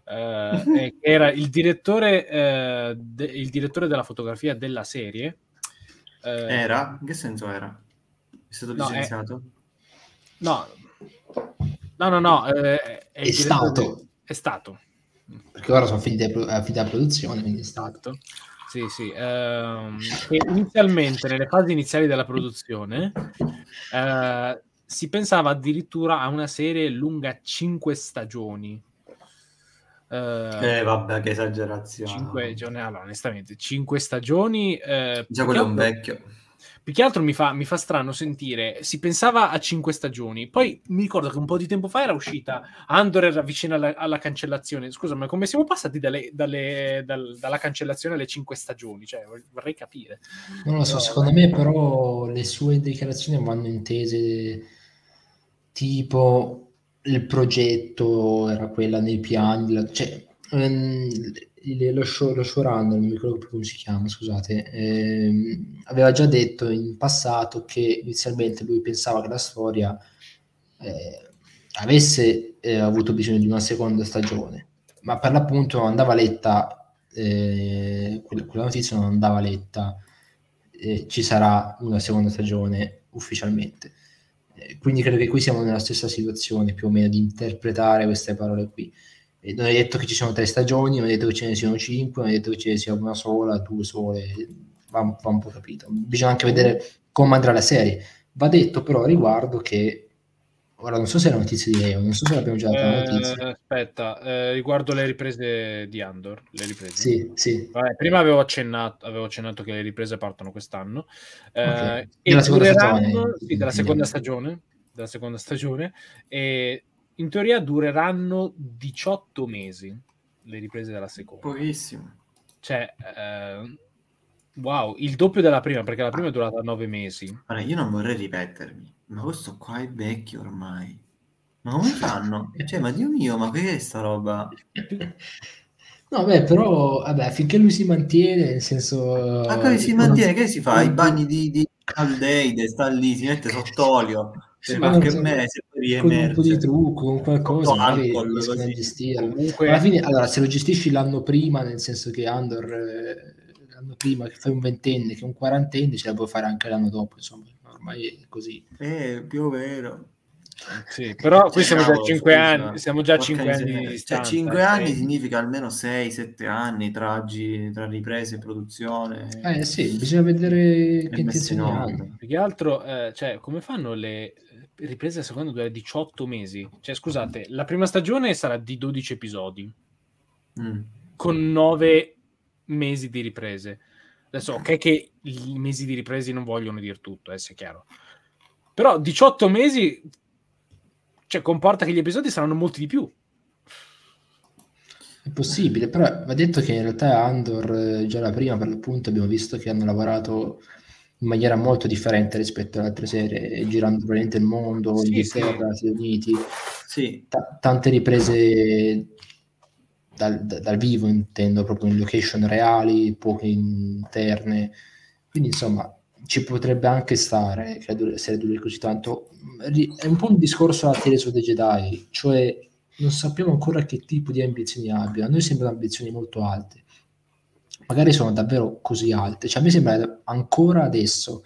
S3: eh, [laughs] eh, era il direttore, eh, de- il direttore della fotografia della serie. eh,
S2: Era? In che senso era? È stato
S3: No, è-
S2: licenziato?
S3: No, no, no, no, eh, è,
S1: È stato.
S3: È stato.
S1: perché ora sono è finita la produzione, quindi è stato.
S3: Esatto. Sì, sì. che inizialmente, nelle fasi iniziali della produzione, eh, si pensava addirittura a una serie lunga cinque stagioni. Eh,
S2: Eh, vabbè, che esagerazione.
S3: cinque giorni, allora, onestamente, cinque stagioni. eh,
S2: Già quello è un vecchio.
S3: Più che altro mi fa, mi fa strano sentire, si pensava a cinque stagioni, poi mi ricordo che un po' di tempo fa era uscita Andor era vicino alla, alla cancellazione. Scusa, ma come siamo passati dalle- dalle- dal- dalla cancellazione alle cinque stagioni? Cioè, vor- vorrei capire.
S1: Non lo so,
S3: No,
S1: secondo me però le sue dichiarazioni vanno intese tipo il progetto era quella nei piani, la- cioè il- lo, show, lo showrunner, non mi ricordo più come si chiama, scusate, ehm, aveva già detto in passato che inizialmente lui pensava che la storia eh, avesse eh, avuto bisogno di una seconda stagione, ma per l'appunto non andava letta, eh, quella, quella notizia non andava letta, eh, ci sarà una seconda stagione ufficialmente. Eh, quindi credo che qui siamo nella stessa situazione più o meno di interpretare queste parole qui. Eh, non è detto che ci sono tre stagioni, non è detto che ce ne siano cinque, non è detto che ce ne sia una sola, due sole, va, va un po' capito. Bisogna anche vedere come andrà la serie. Va detto però a riguardo che ora non so se è la notizia di Leo, non so se l'abbiamo già data la
S3: Eh,
S1: notizia.
S3: aspetta, eh, riguardo le riprese di Andor. Le riprese.
S1: Sì, sì.
S3: Vabbè, prima avevo accennato, avevo accennato che le riprese partono quest'anno. Eh,
S1: Ok.
S3: e
S1: Della seconda
S3: dureranno-
S1: stagione,
S3: sì, della seconda stagione. Della seconda stagione. E in teoria dureranno 18 mesi le riprese della seconda.
S2: Pochissimo.
S3: Cioè, eh, wow, il doppio della prima, perché la prima è durata 9 mesi.
S2: Ora, io non vorrei ripetermi, ma questo qua è vecchio ormai. Ma come fanno? [laughs] Cioè, ma Dio mio, ma che è sta roba?
S1: No, beh, però, vabbè, finché lui si mantiene, nel senso...
S2: Ma come si
S1: eh,
S2: mantiene? Che si fa? I bagni di, di aldeide, sta lì, si mette sott'olio
S3: Sì,
S2: per
S3: ma
S2: qualche
S1: so-
S2: mese, poi
S1: con un po' di trucco, con qualcosa,
S2: alcol, così.
S3: Comunque,
S1: Alla fine, allora, se lo gestisci l'anno prima, nel senso che Andor eh, l'anno prima che fai un ventenne, che un quarantenne, ce la puoi fare anche l'anno dopo, insomma, ormai è così.
S2: Eh, più o meno.
S3: sì, però qui siamo già a
S2: Cavolo,
S3: 5
S2: scusa.
S3: anni, siamo già a
S2: Porca
S3: 5 anni di
S2: Cioè,
S3: distanza.
S2: 5
S3: eh.
S2: anni significa almeno 6-7 anni tra, tra riprese e produzione.
S1: Eh sì, bisogna vedere che intenzioni hanno.
S3: Più che altro, eh, cioè, come fanno le riprese secondo durare 18 mesi? Cioè, scusate, la prima stagione sarà di 12 episodi,
S2: Mm.
S3: con 9 mesi di riprese. Adesso, ok che i mesi di riprese non vogliono dire tutto, eh, sia chiaro. Però 18 mesi, cioè, comporta che gli episodi saranno molti di più.
S1: È possibile, però va detto che in realtà Andor, eh, già la prima per l'appunto, abbiamo visto che hanno lavorato in maniera molto differente rispetto alle altre serie, girando praticamente il mondo,
S3: Sì,
S1: Inghilterra, Stati Uniti,
S2: Sì,
S1: ta- tante riprese dal, da- dal vivo, intendo, proprio in location reali, poche interne. Quindi, insomma, ci potrebbe anche stare dur- serie duri così tanto. È un po' un discorso alla Tales of the Jedi, cioè non sappiamo ancora che tipo di ambizioni abbia. A noi sembrano ambizioni molto alte. Magari sono davvero così alte. Cioè, a me sembra ancora adesso,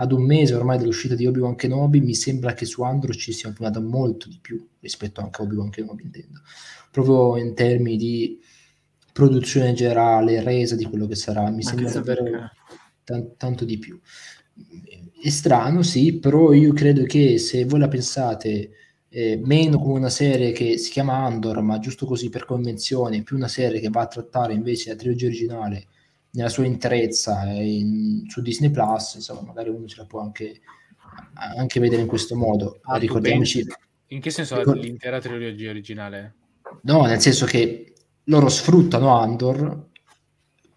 S1: ad un mese ormai dall'uscita di Obi-Wan Kenobi, mi sembra che su Andor ci sia puntato molto di più rispetto anche a Obi-Wan Kenobi, intendo. Proprio in termini di produzione generale, resa di quello che sarà, mi
S2: ma
S1: sembra davvero tan- tanto di più. È strano, sì, però io credo che se voi la pensate eh, meno come una serie che si chiama Andor, ma giusto così per convenzione, più una serie che va a trattare invece la trilogia originale nella sua interezza eh, in- su Disney Plus, insomma, magari uno ce la può anche, anche vedere in questo modo.
S3: Ah,
S1: Ricordiamoci,
S3: In che senso
S1: Ricor-
S3: l'intera trilogia originale?
S1: no, nel senso che loro sfruttano Andor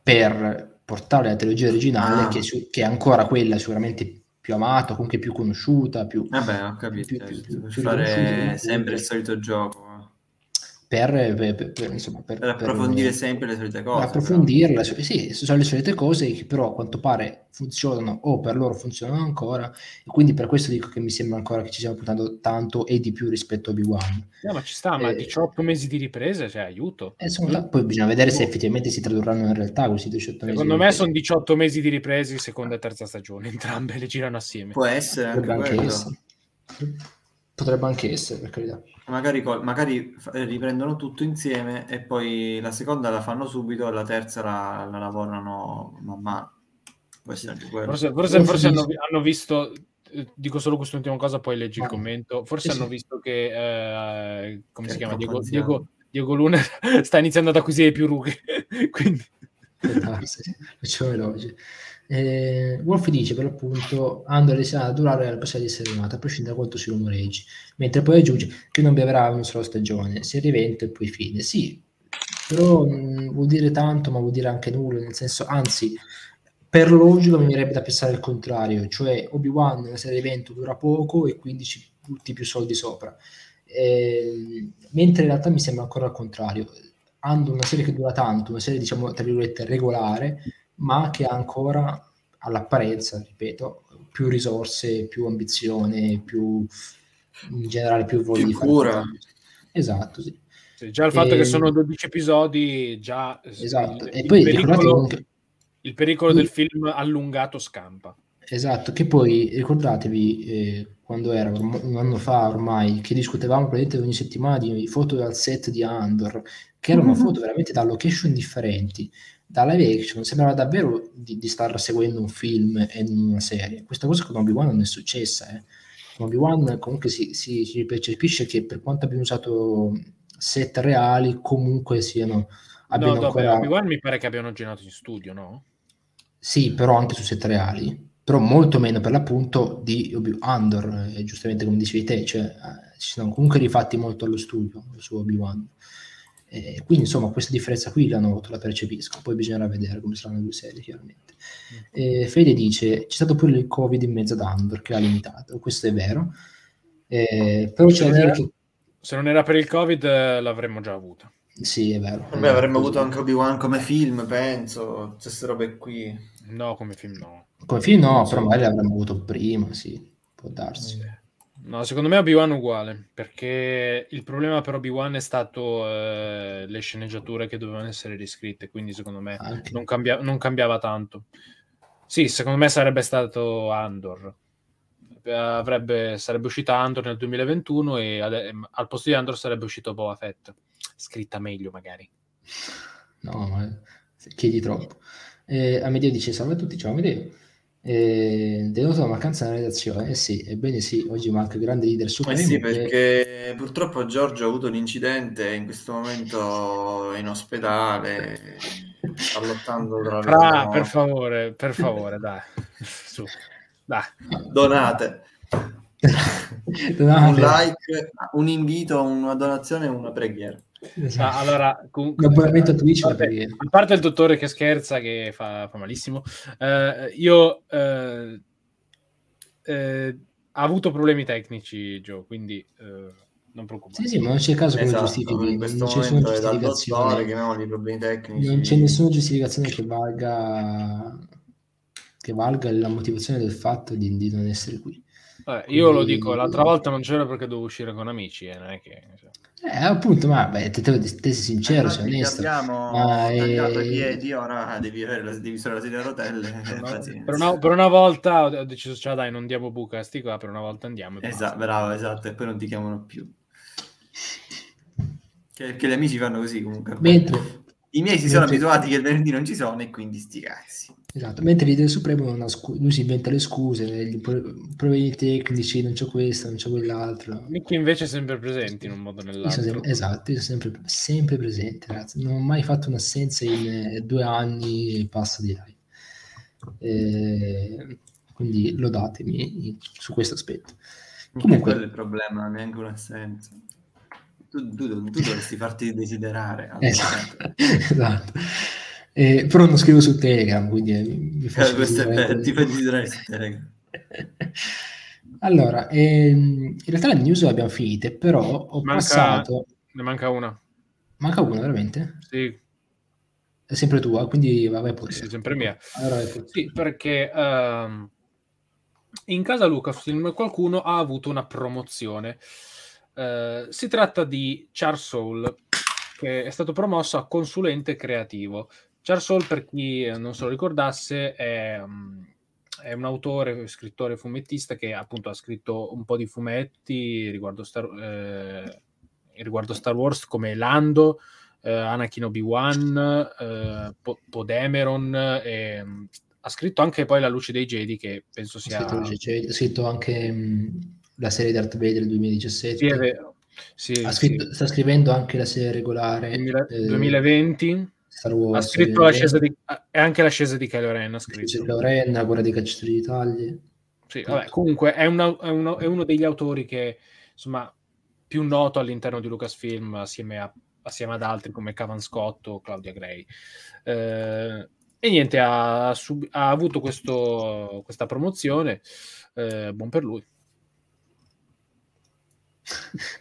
S1: per portare la trilogia originale,
S2: Ah.
S1: che, su- che è ancora quella sicuramente più amata, comunque più conosciuta, più,
S2: Vabbè, ho capito.
S1: più-
S2: certo,
S1: più-
S2: per
S1: più
S2: fare sempre il solito gioco.
S1: Per, per- per- insomma, per,
S2: Per approfondire sempre le solite
S1: per
S2: cose.
S1: approfondirla. Sì, sono le solite cose che però a quanto pare funzionano o per loro funzionano ancora e quindi per questo dico che mi sembra ancora che ci stiamo puntando tanto e di più rispetto a Obi-Wan.
S3: No, ma ci sta, ma
S1: Eh,
S3: 18 mesi di riprese, cioè aiuto.
S1: Ta- poi bisogna vedere se effettivamente si tradurranno in realtà questi 18 mesi.
S3: Secondo me sono 18 mesi di riprese, seconda e terza stagione, [laughs] entrambe le girano assieme.
S2: Può essere anche
S1: anche
S2: quello.
S1: essere. Potrebbe anche essere, per carità.
S2: Magari, col- magari eh, riprendono tutto insieme e poi la seconda la fanno subito e la terza la, la lavorano man mano. Può essere anche quello.
S3: Forse, forse-
S1: Forse
S3: forse hanno, hanno visto, eh, dico solo quest'ultima cosa, poi leggi il
S1: Ah.
S3: commento. Forse
S1: Sì,
S3: hanno visto che, eh, come
S2: Che
S3: si chiama, Diego. Diego, Diego Luna [laughs] sta iniziando ad acquisire più rughe. [laughs] Quindi,
S1: darsi, facciamo veloce. Eh, Wolf dice per l'appunto Andor rischia di durare la possibilità di essere animata a prescindere da quanto si rumoreggi mentre poi aggiunge che non beverà una sola stagione serie evento e poi fine. Sì però mh, vuol dire tanto ma vuol dire anche nulla nel senso anzi per logica mi verrebbe da pensare il contrario cioè Obi-Wan la serie evento dura poco e quindi ci butti più soldi sopra. Eh, mentre in realtà mi sembra ancora al contrario. Hanno una serie che dura tanto una serie diciamo tra virgolette regolare ma che ha ancora all'apparenza, ripeto, più risorse, più ambizione, più in generale più voglia
S2: Più cura.
S1: Esatto, sì.
S3: sì, già il fatto
S1: E-
S3: che sono 12 episodi, già eh,
S1: Esatto.
S3: il,
S1: E
S3: il
S1: poi ricordate
S3: pericolo,
S1: comunque
S3: il pericolo del film allungato scampa.
S1: Esatto, che poi ricordatevi eh, quando era un anno fa ormai che discutevamo praticamente ogni settimana di foto dal set di Andor, che erano foto veramente da location differenti, da live action, sembrava davvero di, di star seguendo un film e non una serie. Questa cosa con Obi-Wan non è successa, eh. Con Obi-Wan comunque si, si, si percepisce che per quanto abbiano usato set reali, comunque siano
S3: No, vabbè,
S1: ancora...
S3: Obi-Wan mi pare che abbiano girato in studio, no?
S1: Sì, però anche su set reali, però molto meno per l'appunto di Obi- Andor, eh, giustamente come dicevi te, cioè eh, ci sono comunque rifatti molto allo studio su Obi-Wan. Eh, quindi insomma questa differenza qui la noto, la percepisco, poi bisognerà vedere come saranno le due serie chiaramente. Eh, Fede dice, c'è stato pure il Covid in mezzo ad Andor che l'ha limitato, questo è vero, Eh, però c'è da dire che
S3: Se non era per il Covid eh, l'avremmo già avuta.
S1: sì, è vero.
S2: Vabbè, avremmo avuto anche Obi-Wan come film, penso. Queste robe qui.
S3: No, come film no.
S1: Come film no, però magari l'avremmo avuto prima, sì, può darsi.
S3: No, secondo me Obi-Wan è uguale, perché il problema per Obi-Wan è stato eh, le sceneggiature che dovevano essere riscritte, quindi secondo me non, cambia- non, cambiava tanto. Sì, secondo me sarebbe stato Andor. Avrebbe, sarebbe uscita Andor nel 2021 e ad- al posto di Andor sarebbe uscito Boba Fett. Scritta meglio, magari.
S1: No, ma chiedi troppo. Eh, Amedeo dice: Salve a tutti, ciao Amedeo. Eh, denoto la mancanza della redazione. Eh sì, ebbene sì, oggi manca il grande leader
S2: supremo. Eh sì, perché purtroppo Giorgio ha avuto un incidente in questo momento in ospedale, sta lottando tra
S3: Fra, per favore, per favore, dai. Su. dai.
S2: Donate. [laughs] Donate. Un like, un invito, una donazione e una preghiera.
S3: Esatto. Ah, allora,
S1: comunque, un abbonamento a Twitch.
S3: A parte, a parte il dottore che scherza, che fa, fa malissimo, eh, io eh, eh, ha avuto problemi tecnici, Joe, quindi eh, non preoccupate.
S1: Sì, sì, ma non c'è caso esatto, come giustifichi.
S2: non c'è nessuna giustificazione. Dottore, problemi tecnici.
S1: Non c'è nessuna giustificazione che valga, che valga la motivazione del fatto di, di non essere qui.
S3: Vabbè, io Quindi... lo dico, l'altra volta non c'era perché dovevo uscire con amici, eh, non è che... Cioè...
S1: Eh, appunto, ma beh, te, te, te sei sincero,
S2: eh,
S1: sei onesto.
S2: Abbiamo
S1: ma
S2: tagliato e... i piedi, ora devi, avere la, devi usare la sedia a rotelle. [laughs]
S3: No, per, una, per, una, volta ho deciso, cioè dai, non diamo buca a sti qua, per una volta andiamo.
S2: Esatto, bravo, esatto, e poi non ti chiamano più. Che, che gli amici fanno così comunque.
S1: Mentre...
S2: I miei si sono abituati che il venerdì non ci sono e quindi sti cazzi.
S1: Esatto, mentre l'idea supremo non ha scu- lui si inventa le scuse, gli problemi tecnici, non c'è questo, non c'è quell'altro.
S3: Mickey invece è sempre presente in un modo o nell'altro.
S1: Sempre, esatto, io sono sempre, sempre presente, ragazzi. Non ho mai fatto un'assenza in eh, due anni e passa di live. Eh, quindi lodatemi su questo aspetto.
S2: Comunque, quello è il problema, neanche un'assenza. Tu, tu, tu dovresti farti desiderare. [laughs]
S1: Esatto. esatto. Eh, però non scrivo su Telegram, quindi eh, mi
S2: faccio... Eh, questo è bello, ti fai desiderare su Telegram. [laughs]
S1: allora, ehm, in realtà le news le abbiamo finite, però ho manca, passato...
S3: Ne manca una.
S1: Manca una, veramente?
S3: Sì.
S1: È sempre tua, quindi vai pure.
S3: Sì, sempre mia.
S1: Allora,
S3: sì, perché um, in casa Lucasfilm qualcuno ha avuto una promozione. Uh, si tratta di Char Soul, che è stato promosso a consulente creativo. Charles per chi non se lo ricordasse, è, mm, è, un autore, scrittore, fumettista che appunto ha scritto un po' di fumetti riguardo Star, eh, riguardo Star Wars come Lando, eh, Anakin Obi-Wan, eh, Podemeron, e, mm, ha scritto anche poi La luce dei Jedi che penso sia...
S1: Ha scritto, ha scritto anche mm, la serie Darth Vader del 2017.
S3: Sì, è vero. Sì,
S1: scritto,
S3: sì.
S1: Sta scrivendo anche la serie regolare
S3: 2020 Star Wars. Ha scritto l'ascesa di... anche l'ascesa di Kylo Ren. Ha scritto.
S1: Kylo Ren, la guerra dei cacciatori d'Italia.
S3: Sì, vabbè, comunque è, una, è, uno, è, uno, degli autori che, insomma, più noto all'interno di Lucasfilm assieme, a, assieme ad altri come Cavan Scott o Claudia Gray. Eh, e niente, ha, sub, ha avuto questo, questa promozione, eh, buon per lui.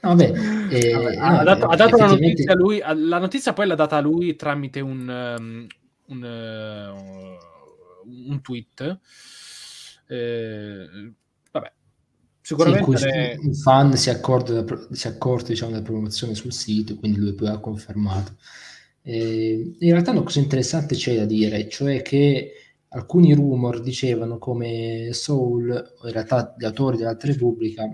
S1: No, vabbè, eh, vabbè,
S3: ha, dato, ha dato la notizia lui, la notizia poi l'ha data a lui tramite un, um, un, uh, un tweet. Eh, vabbè, sicuramente
S1: sì, ne... un fan si è accorto, si è accorto diciamo, della promozione sul sito, quindi lui poi ha confermato. Eh, in realtà una cosa interessante c'è da dire, cioè che alcuni rumor dicevano come Soul, in realtà gli autori dell'Alta Repubblica,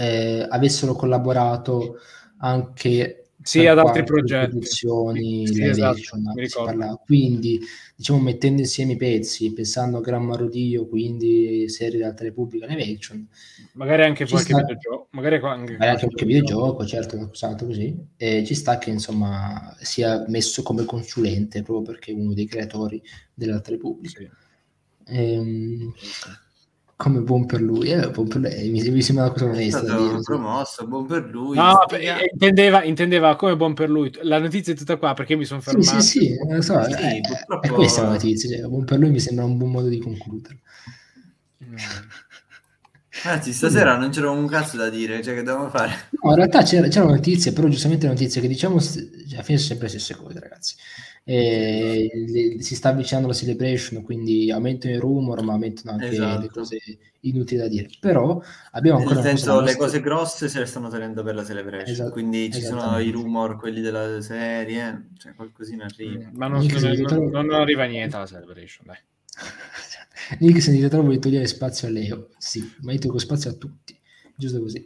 S1: eh, avessero collaborato anche
S3: sì, ad altri progetti.
S1: produzioni sì, esatto, quindi diciamo mettendo insieme i pezzi pensando a Gran Marodio quindi serie dell'Alta Repubblica Live Action
S3: magari anche qualche sta... videogioco magari
S1: anche, magari anche qualche videogioco certo qualcos'altro così e ci sta che insomma sia messo come consulente proprio perché è uno dei creatori dell'Alta Repubblica. Sì. ehm, come buon per lui, eh, buon per lei. Mi, mi sembra una cosa onesta. È
S2: stato promosso, buon per lui.
S3: No, intendeva, intendeva, come buon per lui. La notizia è tutta qua perché mi sono fermato.
S1: Sì, sì, sì, lo so. Sì, è, purtroppo... è, questa la notizia. Cioè, buon per lui mi sembra un buon modo di concludere.
S2: Mm. Anzi, stasera non c'era un cazzo da dire, cioè che dovevamo fare?
S1: No, in realtà c'era, c'era una notizia, però giustamente la notizia che diciamo, cioè, alla fine sono sempre le stesse cose, ragazzi. E le, si sta avvicinando la celebration, quindi aumentano i rumor, ma aumentano anche
S2: Esatto.
S1: le cose inutili da dire. Però abbiamo ancora
S2: Nel
S1: cosa
S2: senso, le cose grosse se le stanno tenendo per la celebration,
S1: Esat-
S2: quindi ci sono i rumor, quelli della serie, cioè qualcosina arriva.
S3: Ma non,
S1: Nick
S3: non- non- non arriva niente alla celebration, dai. [laughs]
S1: Nick se ne ritrova vuole togliere spazio a Leo. Sì, ma io tolgo spazio a tutti. Giusto così.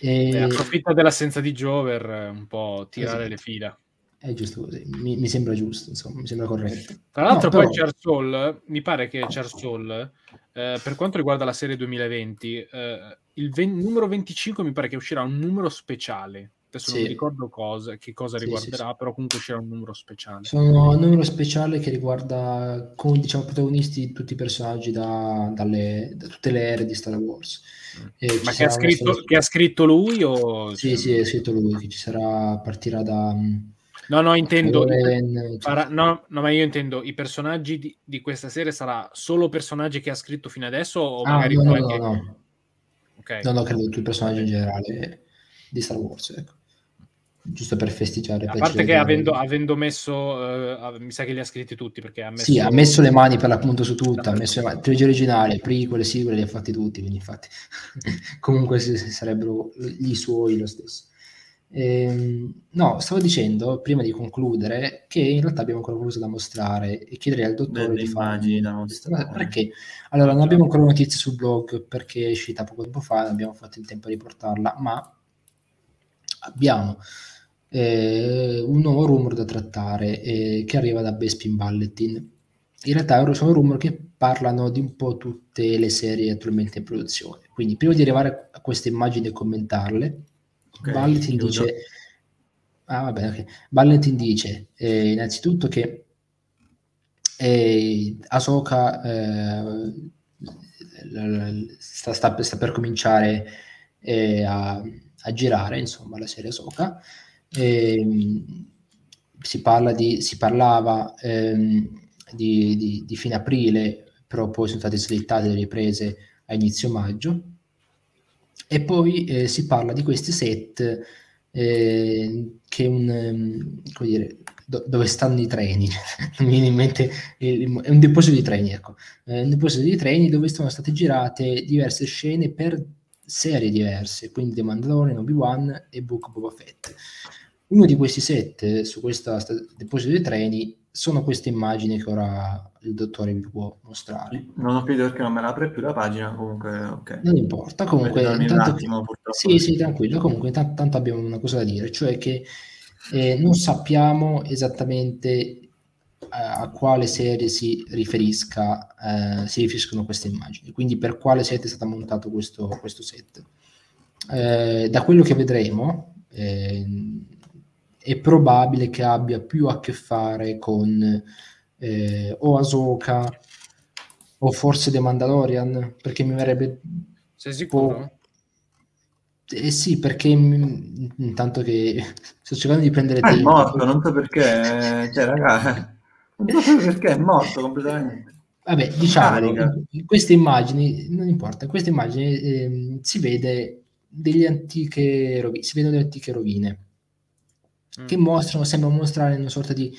S1: E-
S3: Eh, approfitta dell'assenza di Joe per eh, un po' tirare
S1: Esatto.
S3: le fila.
S1: È giusto così. Mi, mi sembra giusto, insomma, mi sembra corretto.
S3: Tra l'altro,
S1: No,
S3: poi
S1: però-
S3: Soul, mi pare che Soul, eh, per quanto riguarda la serie 2020, eh, il ven- numero 25 mi pare che uscirà un numero speciale. Adesso non
S1: Sì.
S3: mi ricordo cosa, che cosa
S1: Sì,
S3: riguarderà,
S1: sì,
S3: però comunque uscirà un numero speciale.
S1: Sono un numero speciale che riguarda come diciamo protagonisti tutti i personaggi da, dalle- da tutte le ere di Star Wars. E ci
S3: Ma che ha, scritto, che ha scritto lui o...
S1: Sì, sì, è scritto lui, che ci sarà, partirà da... mm,
S3: No, no, intendo...
S1: Cioè-
S3: farà- no, no, ma io intendo i personaggi di, di questa serie sarà solo personaggi che ha scritto fino adesso o
S1: Ah,
S3: magari
S1: no, no,
S3: poi
S1: no, no.
S3: Ok.
S1: No, no, credo tutti i personaggi in generale di Star Wars, ecco. Giusto per festeggiare.
S3: A
S1: per
S3: parte che avendo, avendo messo, eh, av- mi sa che li ha scritti tutti perché ha messo,
S1: Sì, ha messo le mani per l'appunto su tutto, ha messo le mani, trilogia originale, prequel, sequel, li ha fatti tutti, quindi infatti [laughs] comunque sarebbero gli suoi lo stesso. Ehm, no, stavo dicendo, prima di concludere, che in realtà abbiamo ancora qualcosa da mostrare e chiederei al dottore
S2: Delle
S1: di fare...
S2: da mostrare.
S1: Perché? Allora, non abbiamo ancora notizie sul blog perché è uscita poco tempo fa, non abbiamo fatto il tempo di portarla, ma abbiamo eh, un nuovo rumor da trattare eh, che arriva da Bespin Balletin. In realtà sono rumor che parlano di un po' tutte le serie attualmente in produzione. Quindi, prima di arrivare a queste immagini e commentarle,
S2: Ok,
S1: Balletin dice: Ah, vabbè, ok. Balletin dice eh, innanzitutto che eh, Ahsoka eh, sta, sta- sta per cominciare eh, a, a girare, insomma, la serie Ahsoka. Ehm, si, parla di, si parlava ehm, di, di- di fine aprile, però poi sono state slittate le riprese a inizio maggio. E poi eh, si parla di questi set eh, che un, ehm, come dire, do- dove stanno i treni, [laughs] mi viene in mente, il- è un deposito di treni, ecco, Eh, un deposito di treni dove sono state girate diverse scene per serie diverse, quindi The Mandalorian, Obi-Wan e Book Boba Fett. Uno di questi set su questo deposito di treni sono queste immagini che ora il dottore vi può mostrare.
S2: Non ho capito perché non me la apre più la pagina, comunque ok.
S1: Non importa, comunque intanto-
S2: attimo.
S1: Sì, sì, tranquillo, comunque intanto, tanto abbiamo una cosa da dire, cioè che eh, non sappiamo esattamente eh, a quale serie si riferisca, eh, si riferiscono queste immagini, quindi per quale set è stato montato questo, questo set. Eh, da quello che vedremo, ehm, è probabile che abbia più a che fare con eh, o Ahsoka o forse The Mandalorian, perché mi verrebbe
S3: Sei sicuro?
S1: Oh. Eh sì, perché intanto che sto cercando di prendere
S2: Ah, è
S1: tempo.
S2: morto, non so perché, cioè raga, non so perché è morto completamente.
S1: Vabbè, diciamo,
S2: Carica.
S1: in, in queste immagini, non importa, in queste immagini ehm, si vede delle antiche rovine, si vedono delle antiche rovine. Che mostrano, sembrano mostrare una sorta di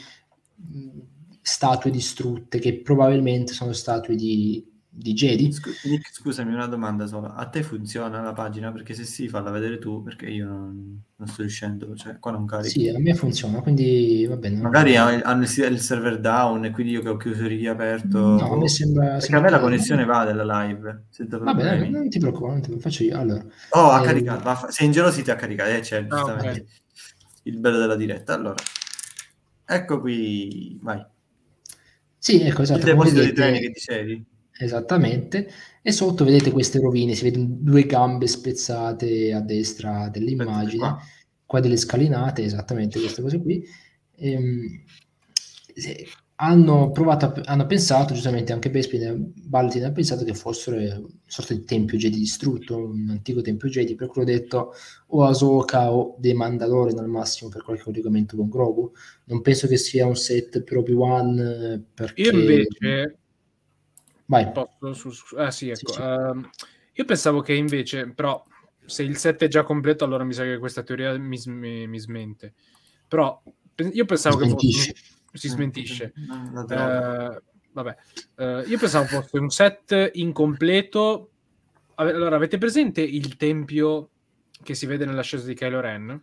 S1: mh, statue distrutte che probabilmente sono statue di, di Jedi.
S2: Nick, scusami, una domanda sola. A te funziona la pagina? Perché se sì, falla vedere tu, perché io non, non sto riuscendo, cioè qua non carico.
S1: Sì, a me funziona, quindi va bene.
S2: Magari ha- hanno il, il server down e quindi io che ho chiuso e riaperto.
S1: No, a me sembra...
S2: Perché a
S1: sembra
S2: me la
S1: che-
S2: connessione va della live. senza
S1: Va bene, non ti preoccupare, non ti faccio io. Allora,
S2: Oh, ha
S1: Eh,
S2: caricato. va fa- Sei ingelosito a caricare, eh, c'è
S3: Ah, ok.
S2: giustamente il bello della diretta. Allora, ecco qui, vai.
S1: sì, ecco,
S2: Il
S1: esatto. come
S2: deposito
S1: vedete-
S2: treni che dicevi.
S1: Esattamente, e sotto vedete queste rovine, si vedono due gambe spezzate a destra dell'immagine,
S2: qua.
S1: qua delle scalinate, esattamente queste cose qui. Ehm, hanno provato, a- hanno pensato, giustamente anche Bespin e Baltin ha pensato che fossero una sorta di tempio Jedi distrutto, un antico tempio Jedi, per cui ho detto o Ahsoka o The Mandalorian al massimo per qualche collegamento con Grogu. Non penso che sia un set per Obi-Wan perché...
S3: Io invece
S1: Vai.
S3: posso su, ah sì, ecco.
S1: Sì, sì.
S3: ehm, io pensavo che invece, però, se il set è già completo, allora mi sa che questa teoria mi, sm- mi smente. Però pe- io pensavo che fosse,
S1: Smentisci.
S3: Si smentisce.
S2: Non la trovo.
S3: Eh, vabbè, Eh, io pensavo fosse un set incompleto. Allora, avete presente il tempio che si vede nell'ascesa di Kylo Ren?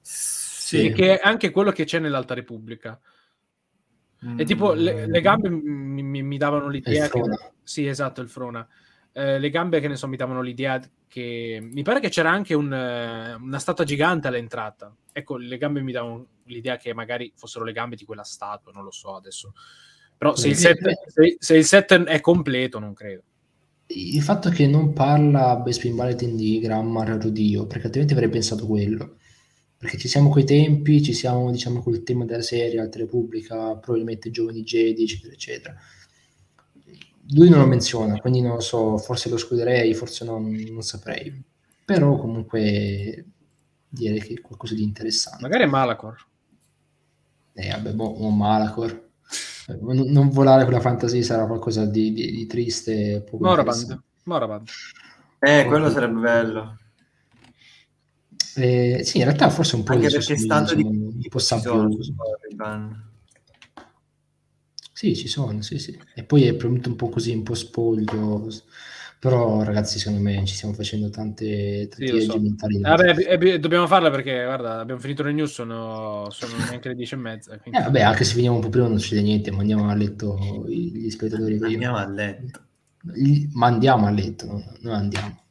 S2: Sì.
S3: E che è anche quello che c'è nell'Alta Repubblica. E tipo, le, le gambe mi, mi- mi davano l'idea che... Sì, esatto, il Frona. Eh, le gambe, che ne so, mi davano l'idea che... Mi pare che c'era anche un, eh, una statua gigante all'entrata. Ecco, le gambe mi davano l'idea che magari fossero le gambe di quella statua, non lo so adesso. Però se il set, se, se il set è completo, non credo.
S1: Il fatto che non parla Bespin Bulletin di Grammar Rodio, perché altrimenti avrei pensato quello. Perché ci siamo coi tempi, ci siamo, diciamo, col tema della serie, Alta Repubblica, probabilmente Giovani Jedi, eccetera, eccetera. Lui non lo menziona, quindi non lo so, forse lo escluderei, forse no, non saprei. Però comunque direi che è qualcosa di interessante.
S3: Magari è Malacor.
S1: Eh, vabbè, boh, un Malacor. Eh, Non, non volare con la fantasia sarà qualcosa di, di- di triste.
S3: Moraband. Moraband.
S2: Eh, quello sarebbe bello.
S1: Eh, sì, in realtà forse un po'
S2: Anche
S1: di
S2: perché
S1: suoi
S2: stando di
S1: un po'
S2: sono
S1: sabbiosi.
S2: su Corriban.
S1: Sì, ci sono, sì, sì. E poi è probabilmente un po' così, un po' spoglio. Però, ragazzi, secondo me ci stiamo facendo tante, tanti
S3: Sì, so.
S1: mentali.
S3: Vabbè, e- e- dobbiamo farla perché, guarda, abbiamo finito le news, sono, sono [laughs] neanche le dieci e mezza. quindi-
S1: Eh, vabbè, anche se finiamo un po' prima non succede niente, mandiamo a letto gli spettatori prima.
S2: Andiamo a letto.
S1: Gli- Ma andiamo a letto, no? noi andiamo.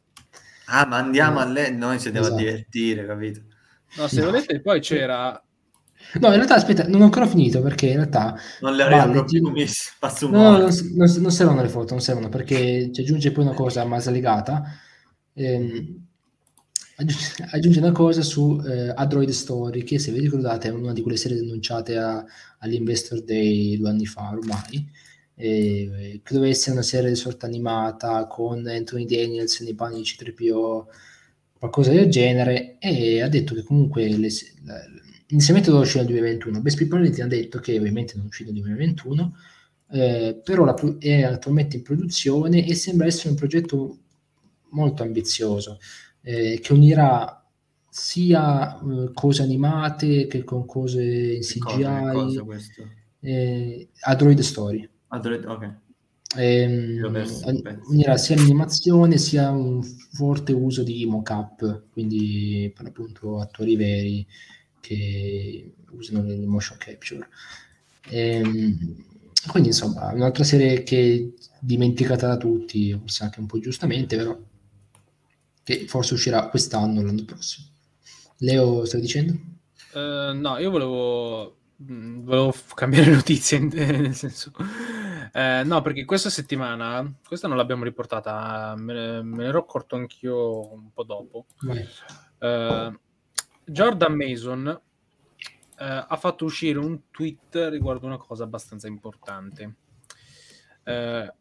S2: Ah, ma andiamo a letto. Noi ci andiamo
S1: Esatto.
S2: a divertire, capito?
S3: No, se
S1: No.
S3: volete, poi c'era...
S1: No, in realtà, aspetta, non ho ancora finito perché in realtà
S2: Non le
S1: Valle,
S2: proprio. Passo un
S1: No, no, non, non- non servono le foto, non servono perché ci aggiunge poi una cosa ma slegata. Ehm, aggiunge, aggiunge una cosa su eh, Android Story che se vi ricordate è una di quelle serie annunciate a- all'Investor Day due anni fa ormai eh, che doveva essere una serie di sorta animata con Anthony Daniels nei panni di C3PO qualcosa del genere e ha detto che comunque le, inizialmente doveva uscire nel 2021 Best People ha detto che ovviamente non è uscito nel 2021 eh, però la è attualmente in produzione e sembra essere un progetto molto ambizioso eh, che unirà sia eh, cose animate che con cose in
S2: Che cosa, cosa
S1: CGI eh, Android Story
S2: Android, ok.
S1: Ehm,
S2: penso.
S1: unirà sia l'animazione sia un forte uso di mocap quindi per appunto attori veri che usano il motion capture Ehm, quindi insomma un'altra serie che è dimenticata da tutti forse anche un po' giustamente però che forse uscirà quest'anno o l'anno prossimo Leo stai dicendo?
S3: Eh, no, io volevo, mh, volevo cambiare [laughs] notizie, nel senso... Eh, no, perché questa settimana, questa non l'abbiamo riportata, me ne, me ne ero accorto anch'io un po' dopo. Eh, Jordan Mason eh, ha fatto uscire un tweet riguardo una cosa abbastanza importante. Eh,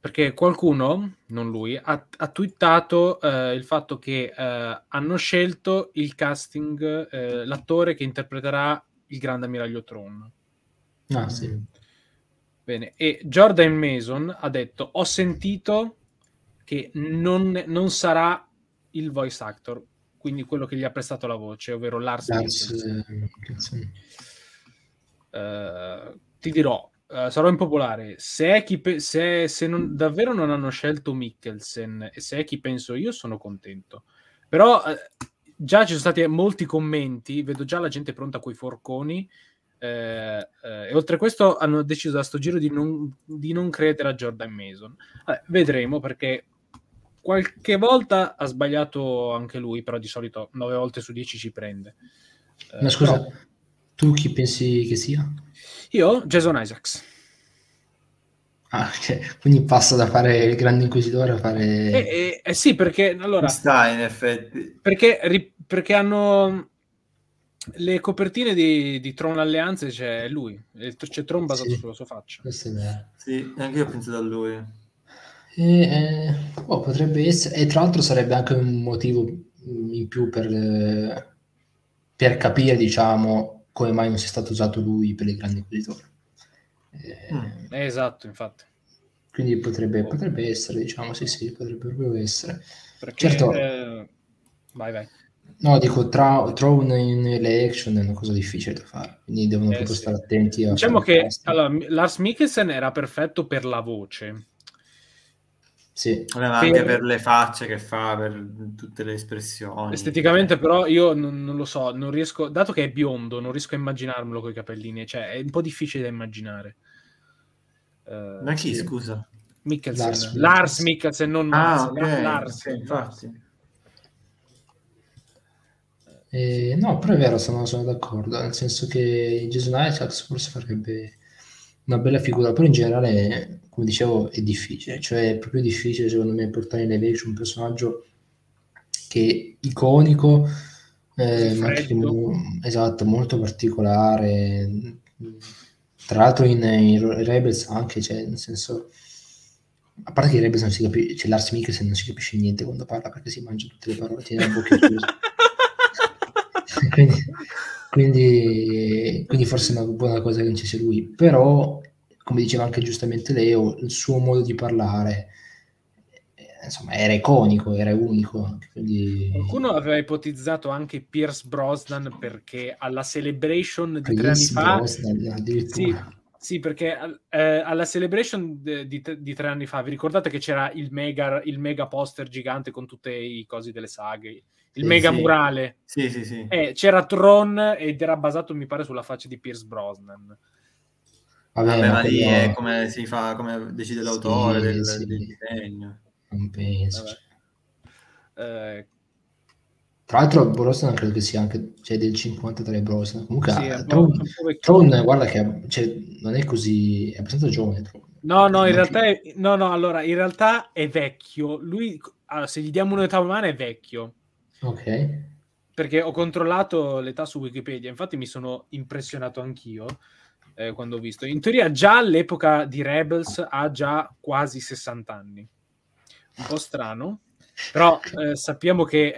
S3: perché qualcuno, non lui, ha, ha twittato eh, il fatto che eh, hanno scelto il casting, eh, l'attore che interpreterà il grande ammiraglio Tron.
S1: ah sì
S3: Bene, e Jordan Mason ha detto: Ho sentito che non, non sarà il voice actor, quindi quello che gli ha prestato la voce, ovvero Lars Mikkelsen.
S1: eh, Mikkelsen.
S3: Eh, ti dirò, eh, sarò impopolare. Se, è chi pe- se, se non- davvero non hanno scelto Mikkelsen e se è chi penso io, sono contento. Però eh, già ci sono stati molti commenti, vedo già la gente pronta coi forconi. eh, eh, e oltre a questo hanno deciso a sto giro di non, di non credere a Jordan Mason. Vabbè, vedremo perché qualche volta ha sbagliato anche lui, però di solito 9 volte su 10 ci prende. Eh,
S1: ma scusa
S3: però-
S1: tu chi pensi che sia?
S3: io, Jason Isaacs.
S1: Ah, ok. Quindi passa da fare il grande inquisitore a fare...
S3: Eh, eh, eh, sì, perché allora,
S2: sta in effetti.
S3: perché, ri- perché hanno le copertine di, di Tron Alleanze, c'è lui, c'è Tron basato
S1: Sì.
S3: sulla sua faccia.
S2: Sì, anche io ho pensato a lui.
S1: E, eh, oh, potrebbe essere... E tra l'altro sarebbe anche un motivo mm, in più per, eh, per capire, diciamo, come mai non sia stato usato lui per il grande inquisitore. Eh,
S2: Mm.
S3: Eh, esatto, infatti.
S1: Quindi potrebbe, potrebbe essere, diciamo, sì, sì, potrebbe proprio essere.
S3: Perché,
S1: Certo.
S3: eh, vai, vai.
S1: No, dico, tra, Throne in election è una cosa difficile da fare, quindi devono
S3: Eh,
S1: proprio
S3: sì.
S1: stare attenti a
S3: Diciamo che allora, Lars Mikkelsen era perfetto per la voce.
S1: Sì,
S2: Vabbè, ma
S3: Per-
S2: anche per le facce che fa, per tutte le espressioni.
S3: Esteticamente, però, io non, non lo so, non riesco, dato che è biondo, non riesco a immaginarmelo con i capellini, cioè è un po' difficile da immaginare. Eh,
S2: Ma chi,
S1: Sì.
S2: scusa?
S3: Mikkelsen.
S1: Lars
S3: Lars,
S1: Mikkelsen.
S3: Non
S2: Ah,
S3: Mats,
S2: ok,
S3: La- Lars,
S2: ok, infatti.
S1: Eh, no, però è vero, sono, sono d'accordo, nel senso che Jason Isaacs forse farebbe una bella figura, però in generale, come dicevo, è difficile, cioè è proprio difficile secondo me portare in live un personaggio che è iconico, eh, ma anche esatto, molto particolare. Tra l'altro in, in Rebels anche, cioè, nel senso, a parte che in Rebels non si capisce, c'è Lars Mikkelsen non si capisce niente quando parla perché si mangia tutte le parole, tiene la bocca chiusa. [laughs] [laughs] quindi, quindi, quindi forse è una buona cosa che non ci sia lui, però come diceva anche giustamente Leo, il suo modo di parlare eh, insomma era iconico, era unico, quindi
S3: Qualcuno aveva ipotizzato anche Pierce Brosnan perché alla celebration di tre anni
S1: Pierce
S3: fa
S1: Brosnan,
S3: Sì, sì, perché eh, alla celebration di, di tre anni fa, vi ricordate che c'era il mega, il mega poster gigante con tutte i cosi delle saghe, il
S1: Sì,
S3: mega
S2: sì.
S3: murale?
S2: Sì, sì, sì.
S3: Eh, c'era Tron ed era basato, mi pare, sulla faccia di Pierce Brosnan.
S1: Vabbè,
S2: Vabbè,
S1: ma
S2: lì
S1: quello-
S2: è come si fa, come decide l'autore
S1: Sì,
S2: del,
S1: sì.
S2: del disegno.
S1: non penso.
S3: Eh,
S1: Tra l'altro Brosnan credo che sia anche cioè, del 53 Brosnan. Comunque
S3: sì, è
S1: ah, Tron. Tron, guarda che cioè, non è così, è abbastanza giovane Tron.
S3: No, no, in realtà è, no, no, allora, in realtà è vecchio. Lui, allora, se gli diamo un'età umana, è vecchio.
S1: Ok.
S3: perché ho controllato l'età su Wikipedia, infatti mi sono impressionato anch'io eh, quando ho visto. In teoria già all'epoca di Rebels ha già quasi 60 anni. Un po' strano, però eh, sappiamo che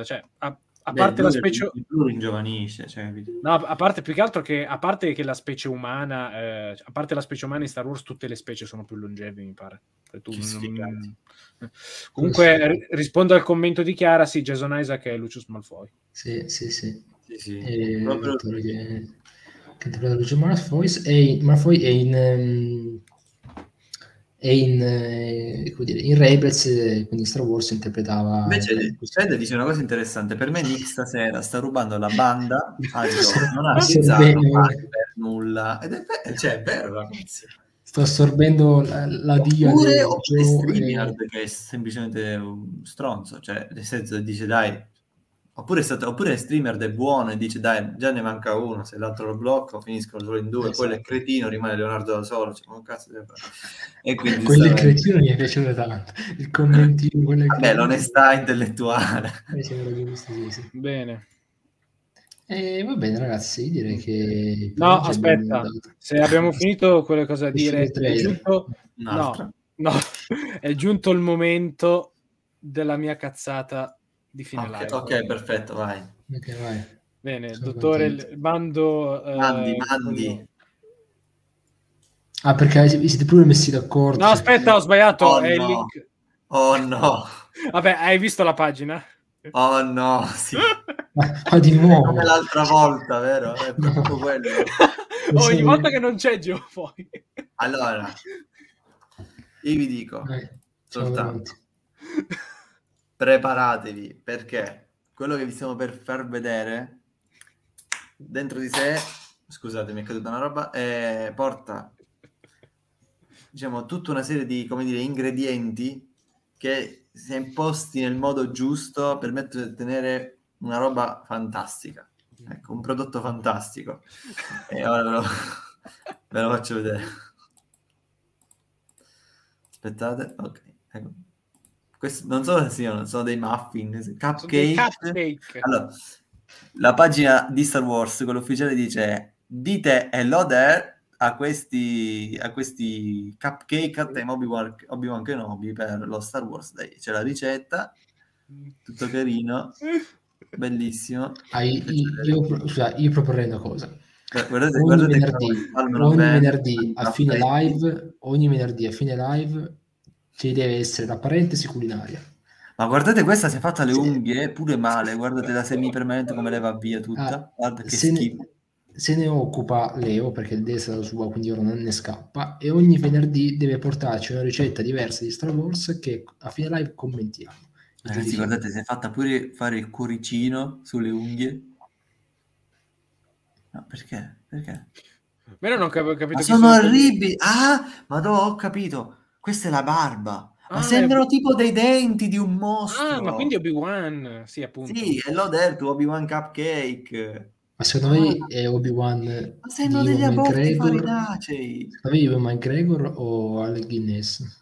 S3: eh, cioè, a, a
S2: Beh,
S3: parte la specie
S2: lui ringiovanisce, cioè?
S3: No, a parte più che altro che a parte che la specie umana, eh, a parte la specie umana in Star Wars, tutte le specie sono più longeve, mi pare. E tu
S2: Che
S3: non-. Comunque ri- rispondo al commento di Chiara, sì, Jason Isaac è Lucius Malfoy.
S1: Sì, sì, sì.
S2: Sì, sì.
S1: E
S2: Proprio-
S1: che, che Lucio Malfoy è in, Malfoy è in, ehm, è in, eh, come dire, in Rebels, eh, quindi in Star Wars interpretava...
S2: Invece, Fede dice una cosa interessante. Per me Nick stasera sta rubando la banda a Joe. Non ha [laughs]
S1: assorbendo-
S2: per nulla. Ed è, ve- cioè, è vero, ragazzi.
S1: Sto assorbendo la, la dia di
S2: Oppure, oppure
S1: Joe
S2: StreamYard
S1: e-
S2: che è semplicemente un stronzo. Cioè, nel senso, dice dai... Oppure, è stato, oppure StreamYard è buono e dice dai, già ne manca uno, se l'altro lo blocco finiscono solo in due, quello è
S1: Esatto.
S2: cretino, rimane Leonardo da solo, cioè, ma cazzo deve fare? E quindi
S1: Quello
S2: sta-
S1: del cretino mi è piaciuto tanto. Il commentino, quello
S2: Vabbè, l'onestà intellettuale.
S1: Eh, sì, era giusto, sì, sì.
S3: Bene.
S1: E va bene, ragazzi, direi che...
S3: No,
S1: abbiamo
S3: aspetta, se abbiamo [laughs] finito quelle cose da dire, è giunto,
S2: Un'altra.
S3: no, [laughs] è giunto il momento della mia cazzata di fine
S2: Ok,
S3: live.
S2: ok, perfetto, vai.
S1: Ok, vai.
S3: Bene,
S1: Sono
S3: dottore,
S1: contento.
S3: mando... eh,
S2: Mandi, mandi.
S3: quello-
S1: Ah, perché vi siete pure messi d'accordo?
S3: No, aspetta, ho sbagliato.
S2: Oh,
S3: è il
S2: no.
S3: link.
S2: Oh no,
S3: Vabbè, hai visto la pagina?
S2: oh no, sì. [laughs]
S1: Ma, ma di nuovo.
S2: Come l'altra volta, vero? È proprio
S1: No.
S2: quello. [laughs]
S3: Ogni
S1: Sì.
S3: volta che non c'è Gio poi.
S2: Allora, io vi dico,
S1: Dai, ciao,
S2: soltanto, preparatevi, perché quello che vi stiamo per far vedere dentro di sé, scusate, mi è caduta una roba, eh, porta, diciamo, tutta una serie di, come dire, ingredienti che se imposti nel modo giusto permettono di ottenere una roba fantastica. Ecco, un prodotto fantastico. E ora ve lo, [laughs] ve lo faccio vedere. Aspettate, ok. Ecco. Questo, non so se siano, sono dei muffin, cupcake.
S3: cupcake.
S2: Allora, la pagina di Star Wars, quello ufficiale, dice dite hello there a questi, a questi cupcake a tema Obi-Wan, Obi-Wan Kenobi per lo Star Wars Day. C'è la ricetta, tutto carino, [laughs] bellissimo.
S1: Ah, io, io- scusa, io proporrei una cosa.
S2: Guardate,
S1: Ogni
S2: guardate
S1: venerdì, ogni venerdì a fine live, ogni venerdì a fine live ci deve essere la parentesi culinaria.
S2: Ma guardate, questa si è fatta le unghie pure male. Guardate la semipermanente come le va via tutta.
S1: Ah,
S2: Guarda che
S1: se,
S2: schifo.
S1: ne, se ne occupa Leo perché il destra è la sua, quindi ora non ne scappa. E ogni venerdì deve portarci una ricetta diversa di Star Wars che a fine live commentiamo.
S2: Ragazzi, guardate, si è fatta pure fare il cuoricino sulle unghie. No, perché? Perché?
S3: Ma io non ho cap- capito
S2: Ma sono
S3: sono-
S2: orribili. Ah, ma do, ho capito. Questa è la barba. Ma
S3: Ah,
S2: sembrano
S3: è-
S2: tipo dei denti di un mostro.
S3: Ah, ma quindi Obi-Wan, sì, appunto.
S2: Sì, e l'ho detto, Obi-Wan Cupcake.
S1: Ma secondo me è Obi-Wan
S2: Ma sembrano degli aborti farinacei.
S1: Secondo me Ewan McGregor o Alec Guinness.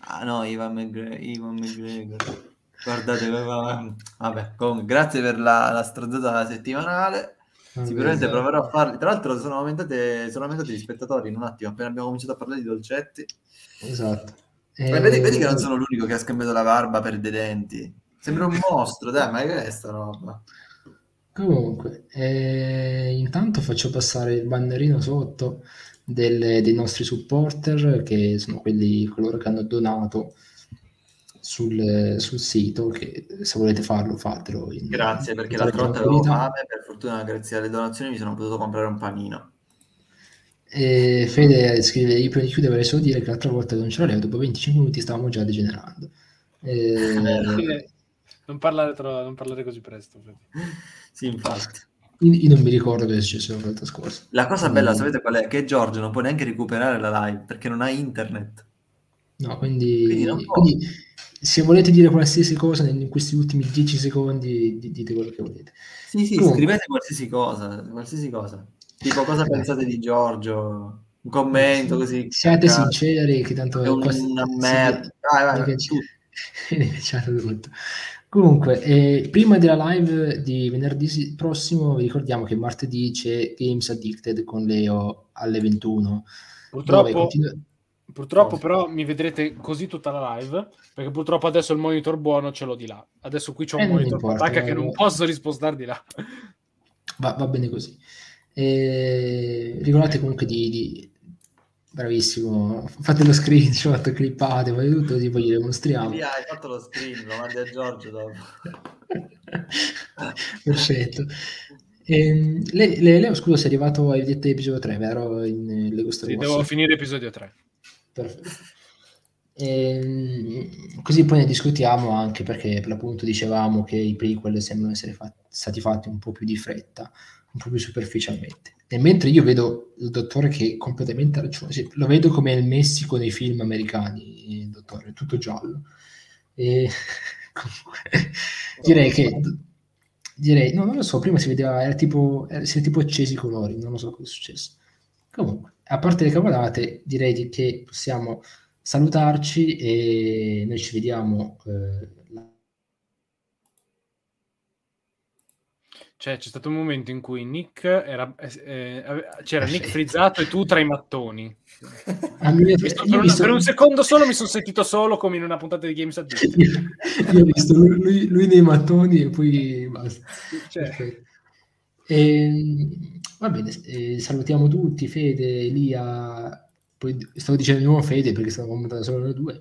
S2: Ah no, Ivan McGregor. Ivan McGregor. Guardate, va- vabbè, comunque, grazie per la, la stronzata settimanale. Sicuramente
S1: esatto.
S2: proverò a farli. Tra l'altro sono aumentate, sono aumentati gli spettatori in un attimo, appena abbiamo cominciato a parlare di dolcetti.
S1: Esatto.
S2: Ma
S1: Eh,
S2: vedi, vedi che non sono l'unico che ha scambiato la barba per dei denti. Sembra un mostro, dai, ma che è sta roba?
S1: Comunque, eh, intanto faccio passare il bannerino sotto delle- dei nostri supporter, che sono quelli, coloro che hanno donato sul, sul sito, che se volete farlo fatelo. in-
S2: Grazie, perché
S1: in
S2: l'altra volta avevo fame, per fortuna grazie alle donazioni mi sono potuto comprare un panino.
S1: E Fede scrive, io prima di chiudere vorrei solo dire che l'altra volta che non c'era Leo, dopo 25 minuti stavamo già degenerando. Eh,
S3: Eh, Non parlare, tro- non parlare così presto. Fede. [laughs]
S2: Sì, infatti.
S1: io, non mi ricordo cosa è successo la volta scorsa.
S2: La cosa bella,
S1: Mm.
S2: sapete qual è? Che Giorgio non può neanche recuperare la live perché non ha internet.
S1: No, quindi,
S2: Quindi non può.
S1: quindi se volete dire qualsiasi cosa in questi ultimi 10 secondi, di- dite quello che volete.
S2: Sì, sì,
S1: Comunque.
S2: scrivete qualsiasi cosa, qualsiasi cosa. Tipo cosa pensate di Giorgio? Un commento così.
S1: Siate
S2: a caso.
S1: sinceri che tanto
S2: È una
S1: quasi-
S2: merda.
S1: sì,
S2: Vai, vai, vai. [laughs]
S1: Comunque, eh, prima della live di venerdì si- prossimo, vi ricordiamo che martedì c'è Games Addicted con Leo alle 21. dove
S3: Purtroppo,
S1: continua-
S3: purtroppo
S1: Cosa?
S3: però mi vedrete così tutta la live, perché purtroppo adesso il monitor buono ce l'ho di là. Adesso qui c'ho un
S1: Eh,
S3: monitor
S1: importa,
S3: patacca che
S1: eh,
S3: non posso rispostare di là.
S1: Va, va bene così. E ricordate comunque di, di- Bravissimo, fate lo screenshot, [laughs] clippate, fate tutto così poi glielo mostriamo.
S2: Via, hai fatto lo screen, lo mandi a Giorgio dopo. [laughs]
S1: Perfetto. Ehm, Le- Le- Leo, scusa, sei arrivato ai detto episodio 3, vero? In eh, Lego Star
S3: Sì, devo finire episodio 3.
S1: Perfetto. Ehm, così poi ne discutiamo anche perché per l'appunto dicevamo che i prequel sembrano essere fa- stati fatti un po' più di fretta, un po' più superficialmente. E mentre io vedo il dottore che completamente ha ragione, sì, lo vedo come il Messico nei film americani, il dottore, tutto giallo. E [laughs] comunque, direi che direi, no, non lo so, prima si vedeva, era tipo, era, si era tipo accesi i colori, non lo so cosa è successo. Comunque, a parte le cavolate, direi di- che possiamo salutarci e noi ci vediamo. eh,
S3: Cioè, c'è stato un momento in cui Nick era, eh, ave- c'era Nick
S1: Perfetto.
S3: frizzato e tu tra i mattoni.
S1: Ah, mi-
S3: Mi sto-
S1: io
S3: per,
S1: ho
S3: un,
S1: visto-
S3: per un secondo solo mi sono sentito solo come in una puntata di Games Addict. [laughs]
S1: io, io ho visto lui, lui- lui nei mattoni e poi basta.
S3: Cioè,
S1: Perfetto. Va bene, eh, salutiamo tutti, Fede, Elia, poi stavo dicendo di nuovo Fede perché stavo commentando solo noi due.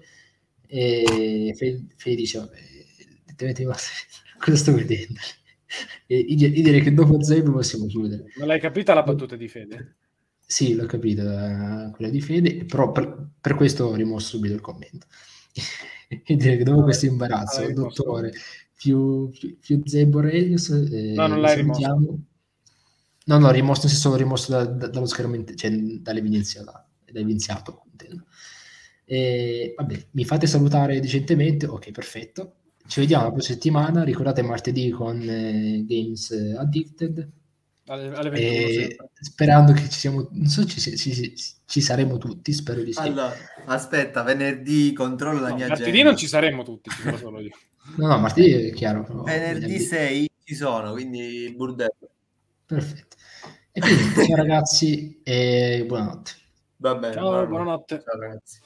S1: E Fede, Fede dice, vabbè, basta. cosa sto vedendo? E io, direi che dopo Zeb possiamo chiudere.
S3: non l'hai capita la battuta di Fede?
S1: Sì, l'ho capito, eh, quella di Fede, però per, per questo ho rimosso subito il commento. [laughs] e direi che dopo questo imbarazzo,
S3: rimosso.
S1: dottore, più, più, più Zeb Aurelius, eh,
S3: No, non l'hai
S1: salutiamo. No, no, rimosso, nel senso rimosso da- da- dallo schermo, int- cioè dall'evidenziato, dall'evidenziato, intendo. E, vabbè, mi fate salutare decentemente, ok, perfetto. Ci vediamo la prossima settimana, ricordate martedì con eh, Games Addicted,
S3: Alle, alle 21
S1: e
S3: sempre.
S1: sperando che ci siamo, non so, ci, ci- ci- ci saremo tutti, spero di sì.
S2: Allora, aspetta, venerdì controllo la
S3: No,
S2: mia
S3: martedì
S2: agenda.
S3: non ci saremo tutti, ci solo io. [laughs]
S1: No, no, martedì è chiaro. però
S2: Venerdì 6 ci sono, quindi il bordello.
S1: Perfetto. E quindi ciao ragazzi e buonanotte.
S2: Va bene.
S3: Ciao, buonanotte. buonanotte.
S2: Ciao ragazzi.